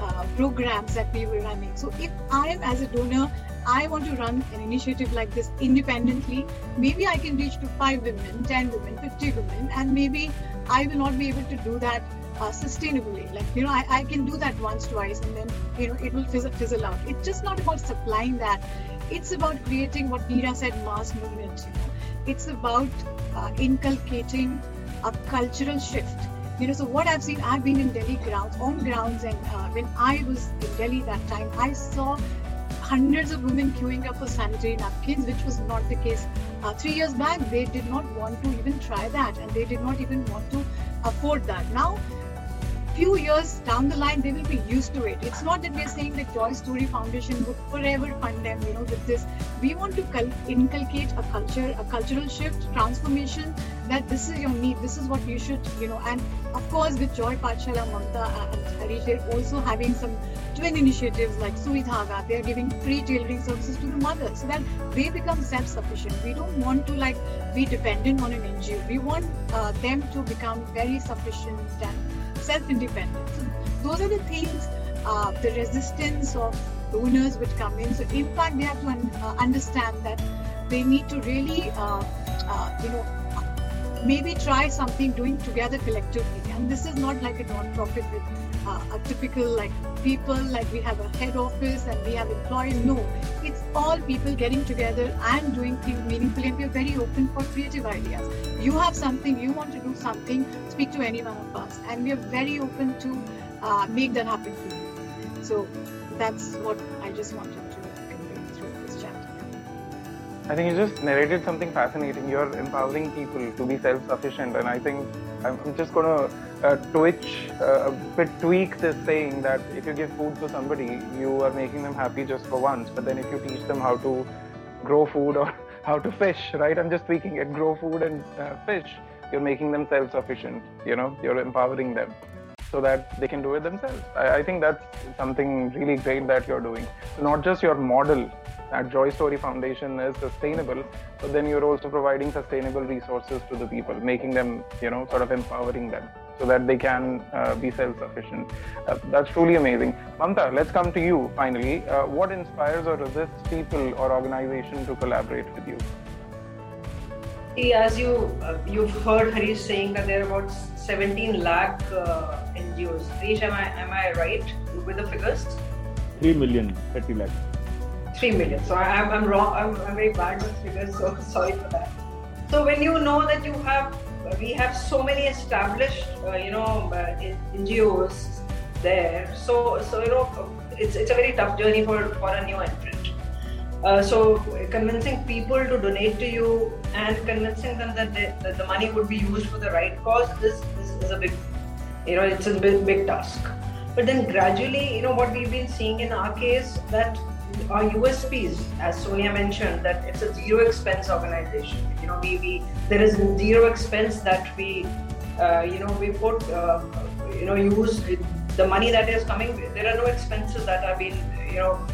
uh, programs that we were running. So if I am as a donor, I want to run an initiative like this independently, maybe I can reach to five women, ten women, fifty women, and maybe I will not be able to do that uh, sustainably. Like, you know, I, I can do that once, twice, and then, you know, it will fizzle, fizzle out. It's just not about supplying that. It's about creating what Neera said, mass movement. You know, it's about uh, inculcating a cultural shift. You know, so what I've seen, I've been in Delhi grounds, on grounds, and uh, when I was in Delhi that time, I saw hundreds of women queuing up for sanitary napkins, which was not the case uh, three years back. They did not want to even try that, and they did not even want to afford that. Now, few years down the line, they will be used to it. It's not that we're saying that Joy Story Foundation would forever fund them, you know, with this. We want to inculcate a culture, a cultural shift, transformation that this is your need, this is what you should, you know, and of course with Joy Pathshala, Mamta and Harish, they're also having some twin initiatives like Suidhaga. They're giving free tailoring services to the mothers so that they become self-sufficient. We don't want to like be dependent on an NGO. We want uh, them to become very sufficient and self-independent. So those are the things, uh, the resistance of donors would come in. So in fact, they have to un- uh, understand that they need to really, uh, uh, you know, maybe try something doing together collectively. And this is not like a non-profit with uh, a typical like people like we have a head office and we have employees. No, it's all people getting together and doing things meaningfully. And we're very open for creative ideas. You have something, you want to do something, speak to any one of us, and we are very open to uh, make that happen for you. So that's what I just wanted to convey through this chat. I think you just narrated something fascinating. You're empowering people to be self-sufficient, and I think I'm just going to twitch uh, a bit tweak this saying that if you give food to somebody, you are making them happy just for once. But then if you teach them how to grow food or how to fish, right? I'm just tweaking it. Grow food and uh, fish. You're making them self-sufficient. You know, you're empowering them so that they can do it themselves. I, I think that's something really great that you're doing. Not just your model that Joy Story Foundation is sustainable, but then you're also providing sustainable resources to the people, making them, you know, sort of empowering them so that they can uh, be self-sufficient. Uh, that's truly amazing. Mamta, let's come to you finally. Uh, what inspires or resists people or organization to collaborate with you? As you uh, you've heard Harish saying that there are about 17 lakh uh, NGOs. Harish, am I am I right with the figures? Three million, 30 lakh. Three million. So I, am I'm wrong. I'm, I'm very bad with figures. So sorry for that. So when you know that you have we have so many established, uh, you know, uh, NGOs there. So, so you know, it's it's a very tough journey for for a new entrant. Uh, so convincing people to donate to you and convincing them that, they, that the money would be used for the right cause is, is, is a big, you know, it's a big, big task. But then gradually, you know, what we've been seeing in our case that our USPs, as Sonia mentioned, that it's a zero expense organization. You know, we, we there is zero expense that we, uh, you know, we put, uh, you know, use the money that is coming. There are no expenses that have been, you know,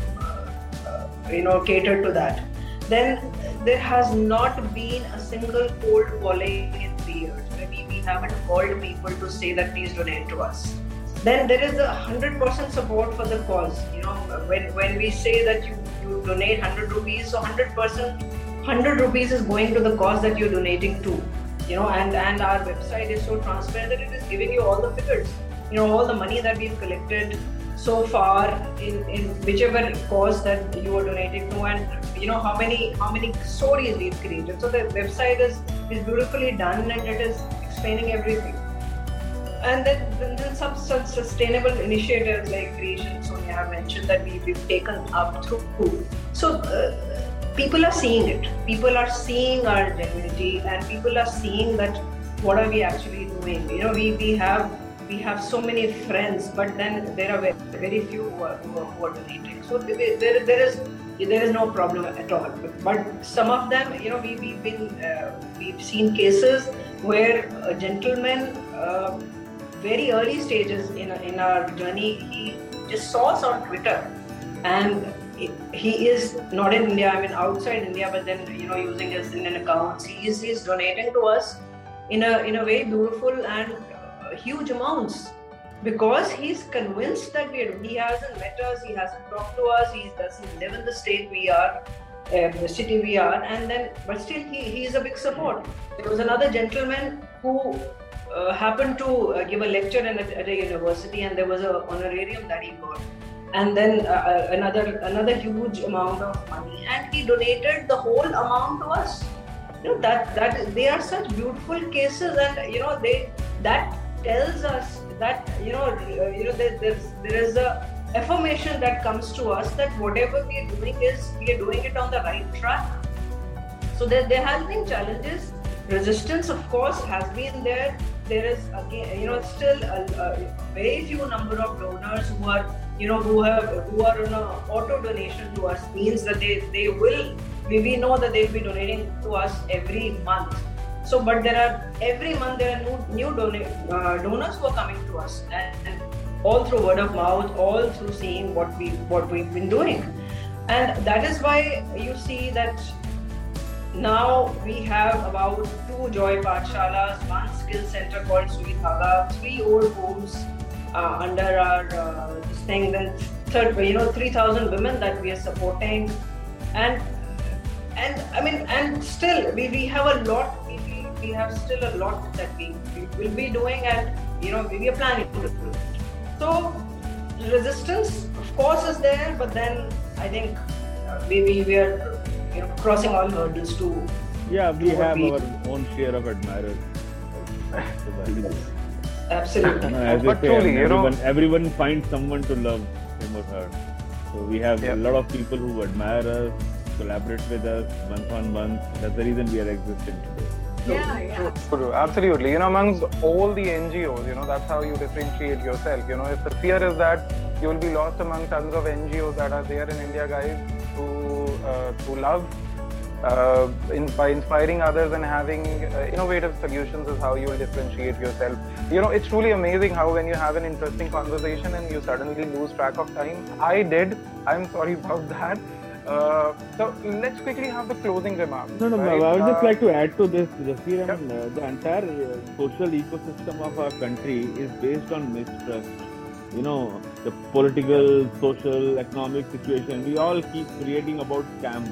you know catered to that then there has not been a single cold calling in three years maybe we haven't called people to say that please donate to us then there is a 100% support for the cause you know when when we say that you, you donate 100 rupees so 100% 100 rupees is going to the cause that you're donating to you know and and our website is so transparent that it is giving you all the figures you know all the money that we've collected so far in, in whichever cause that you are donating to and you know how many how many stories we've created. So the website is is beautifully done and it is explaining everything and then, then, some such sustainable initiatives like creation sonia have mentioned that we, we've taken up through so uh, people are seeing it people are seeing our genuinity and people are seeing that what are we actually doing you know we we have we have so many friends, but then there are very, very few who are, who are donating. So there, there is there is no problem at all. But some of them, you know, we, we've been uh, we've seen cases where a gentleman, uh, very early stages in in our journey, he just saw us on Twitter, and he is not in India. I mean, outside India, but then you know, using his Indian accounts, he is he's donating to us in a in a very beautiful and huge amounts because he's convinced that we he hasn't met us, he hasn't talked to us, he doesn't live in the state we are, uh, the city we are, and then but still he, he is a big support. There was another gentleman who uh, happened to uh, give a lecture a, at a university, and there was an honorarium that he got, and then uh, uh, another another huge amount of money, and he donated the whole amount to us. You know that that they are such beautiful cases, and you know they that tells us that you know uh, you know there, there's there is a affirmation that comes to us that whatever we are doing is we are doing it on the right track. So there, there has been challenges. Resistance of course has been there there is again you know still a, a very few number of donors who are you know who have who are on auto donation to us means that they they will we, we know that they'll be donating to us every month. So, but there are every month there are new, new don- uh, donors who are coming to us, and, and, all through word of mouth, all through seeing what we what we've been doing, and that is why you see that now we have about two Joy Pathshalas, one skill center called Sui three old homes uh, under our uh, thing, then third, you know, 3,000 women that we are supporting, and and I mean, and still we, we have a lot we we have still a lot that we, we will be doing and you know we are planning to do. So resistance of course is there, but then I think uh, we, we are you know crossing all hurdles to yeah we have we our own share of admirers. Absolutely. As but say, truly, everyone, know, everyone finds someone to love him or her. So we have a lot of people who admire us collaborate with us month on month. That's the reason we are existing today. Yeah, yeah. True, absolutely. You know, amongst all the NGOs, you know, that's how you differentiate yourself. You know, if the fear is that you will be lost among tons of NGOs that are there in India, guys, who uh, who love uh, in, by inspiring others and having uh, innovative solutions is how you will differentiate yourself. You know, it's truly amazing how when you have an interesting conversation and you suddenly lose track of time. I did. I'm sorry about that. Uh, so let's quickly have the closing remarks. No, no, right? I would just uh, like to add to this. I mean, uh, the entire uh, social ecosystem of our country is based on mistrust. You know, the political, social, economic situation. We all keep creating about scam.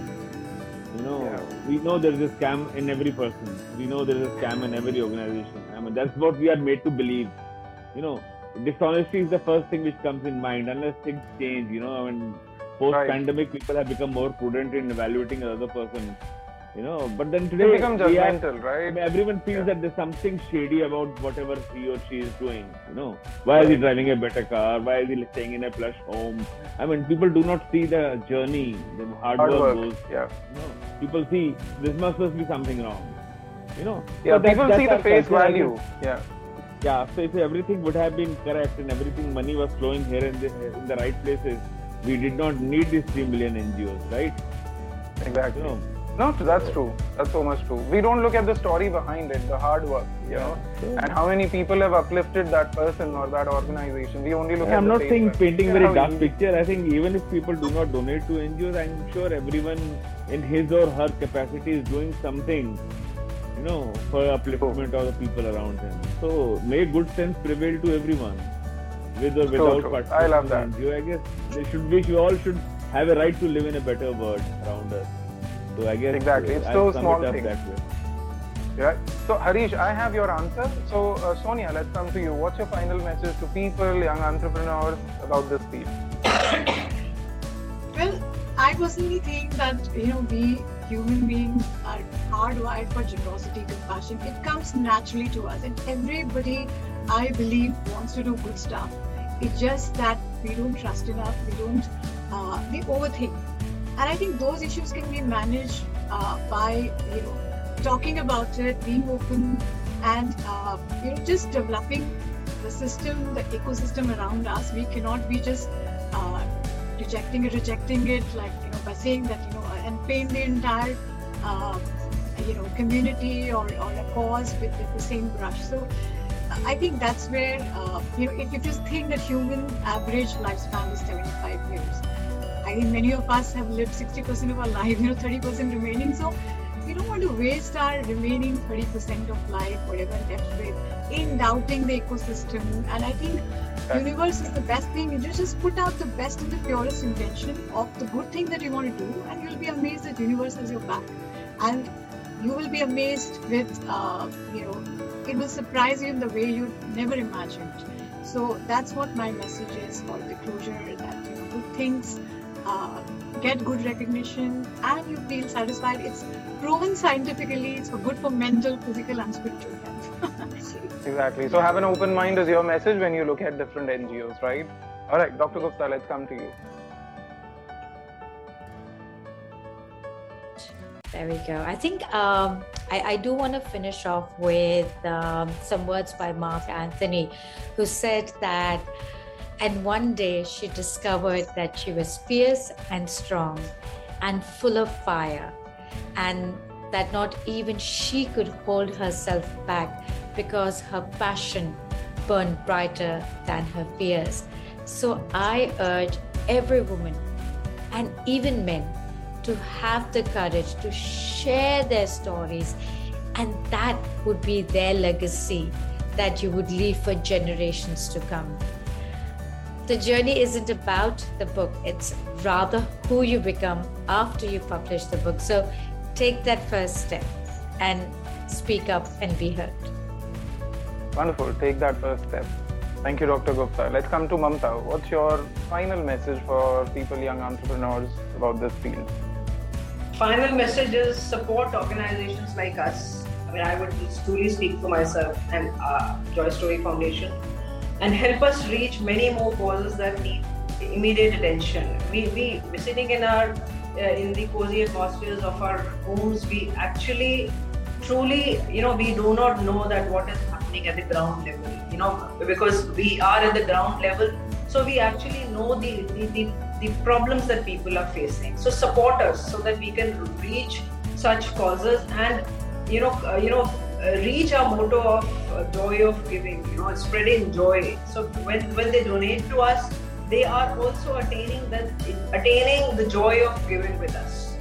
You know, yeah. we know there is a scam in every person. We know there is a scam in every organization. I mean, that's what we are made to believe. You know, dishonesty is the first thing which comes in mind unless things change. You know, I mean post pandemic right. people have become more prudent in evaluating another person You know, but then today They become we have- right? I mean, everyone feels Yeah. that there's something shady about whatever he or she is doing. You know, why is he driving a better car? Why is he staying in a plush home? I mean, people do not see the journey, the hard, Hard work, work. goes. Yeah. You know, people see this must must be something wrong. You know, Yeah. So that- people see the face value. Yeah. Yeah, so if everything would have been correct and everything money was flowing here and there in the right places, we did not need these three million NGOs, right? Exactly. You know, No, that's true. That's so much true. We don't look at the story behind it, the hard work, you know, and how many people have uplifted that person or that organization. We only look at the... I'm the not face saying value. painting Yeah, very dark easy. picture. I think even if people do not donate to NGOs, I'm sure everyone in his or her capacity is doing something, you know, for upliftment of the people around him. So may good sense prevail to everyone, with or without true. participation I love in that. NGO. I guess they should. We should, all should have a right to live in a better world around us. So I guess Exactly. It's I'll those small it up things. that way. Yeah. So Harish, I have your answer. So uh, Sonia, let's come to you. What's your final message to people, young entrepreneurs about this field? Well, I personally think that you know we human beings are hardwired for generosity, compassion. It comes naturally to us, and everybody, I believe, wants to do good stuff. It's just that we don't trust enough. We don't. Uh, we overthink, and I think those issues can be managed uh, by you know talking about it, being open, and uh, you know just developing the system, the ecosystem around us. We cannot be just uh, rejecting it, rejecting it, like you know, by saying that you know, and paint the entire, uh, you know, community or, or a cause with, with the same brush. So, I think that's where uh, you know, if, you just think that human average lifespan is 75 years, I think many of us have lived 60% of our life, you know, 30% remaining. So, we don't want to waste our remaining 30% of life, whatever left with, in doubting the ecosystem. And I think universe is the best thing. You just put out the best and the purest intention of the good thing that you want to do, and you'll be amazed that universe has your back. And you will be amazed with, uh, you know, it will surprise you in the way you never imagined. So that's what my message is for the closure. That you know, good things uh, get good recognition, and you feel satisfied. It's proven scientifically. It's good for mental, physical, and spiritual health. Exactly. So have an open mind is your message when you look at different NGOs, right? All right, Dr. Gupta, let's come to you. There we go. I think um, I, I do want to finish off with um, some words by Mark Anthony, who said that, and one day she discovered that she was fierce and strong and full of fire, and that not even she could hold herself back because her passion burned brighter than her fears. So I urge every woman and even men to have the courage to share their stories, and that would be their legacy that you would leave for generations to come. The journey isn't about the book, it's rather who you become after you publish the book. So take that first step and speak up and be heard. Wonderful. Take that first step. Thank you, Dr. Gupta. Let's come to Mamta. What's your final message for people, young entrepreneurs about this field? Final message is support organizations like us. I mean, I would truly speak for myself and uh, Joy Story Foundation and help us reach many more causes that need immediate attention. We, we, we're sitting in our uh, in the cozy atmospheres of our homes. We actually truly, you know, we do not know that what is happening at the ground level, you know, because we are at the ground level. So we actually know the, the, the, the problems that people are facing. So support us so that we can reach such causes and, you know, uh, you know, reach our motto of uh, joy of giving, you know, spreading joy. So when, when they donate to us, they are also attaining that attaining the joy of giving with us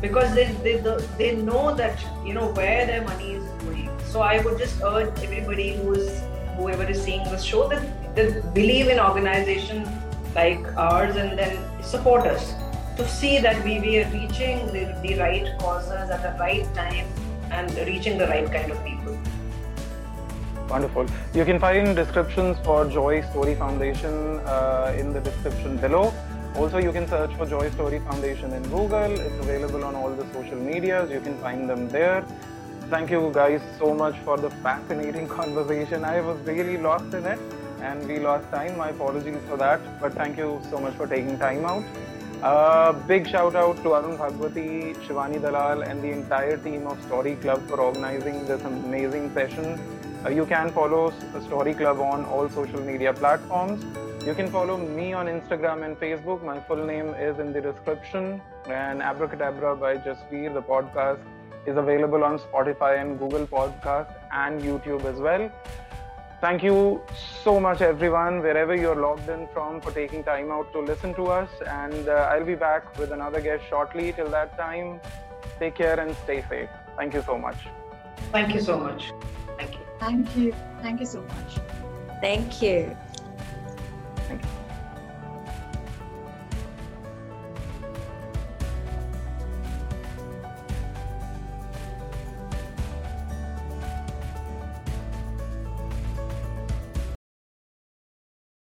because they, they they know that you know where their money is going so i would just urge everybody who is whoever is seeing this show that, that believe in organizations like ours and then support us to see that we, we are reaching the, the right causes at the right time and reaching the right kind of people Wonderful. You can find descriptions for Joy Story Foundation uh, in the description below. Also, you can search for Joy Story Foundation in Google. It's available on all the social medias. You can find them there. Thank you guys so much for the fascinating conversation. I was really lost in it and we lost time. My apologies for that. But thank you so much for taking time out. Uh, big shout out to Arun Bhagwati, Shivani Dalal, and the entire team of Story Club for organizing this amazing session. Uh, you can follow Story Club on all social media platforms. You can follow me on Instagram and Facebook. My full name is in the description. And Abracadabra by Jasveer, the podcast, is available on Spotify and Google Podcast and YouTube as well. Thank you so much, everyone, wherever you're logged in from, for taking time out to listen to us. And uh, I'll be back with another guest shortly. Till that time, take care and stay safe. Thank you so much. Thank you so much. Thank you. Thank you. Thank you so much. Thank you.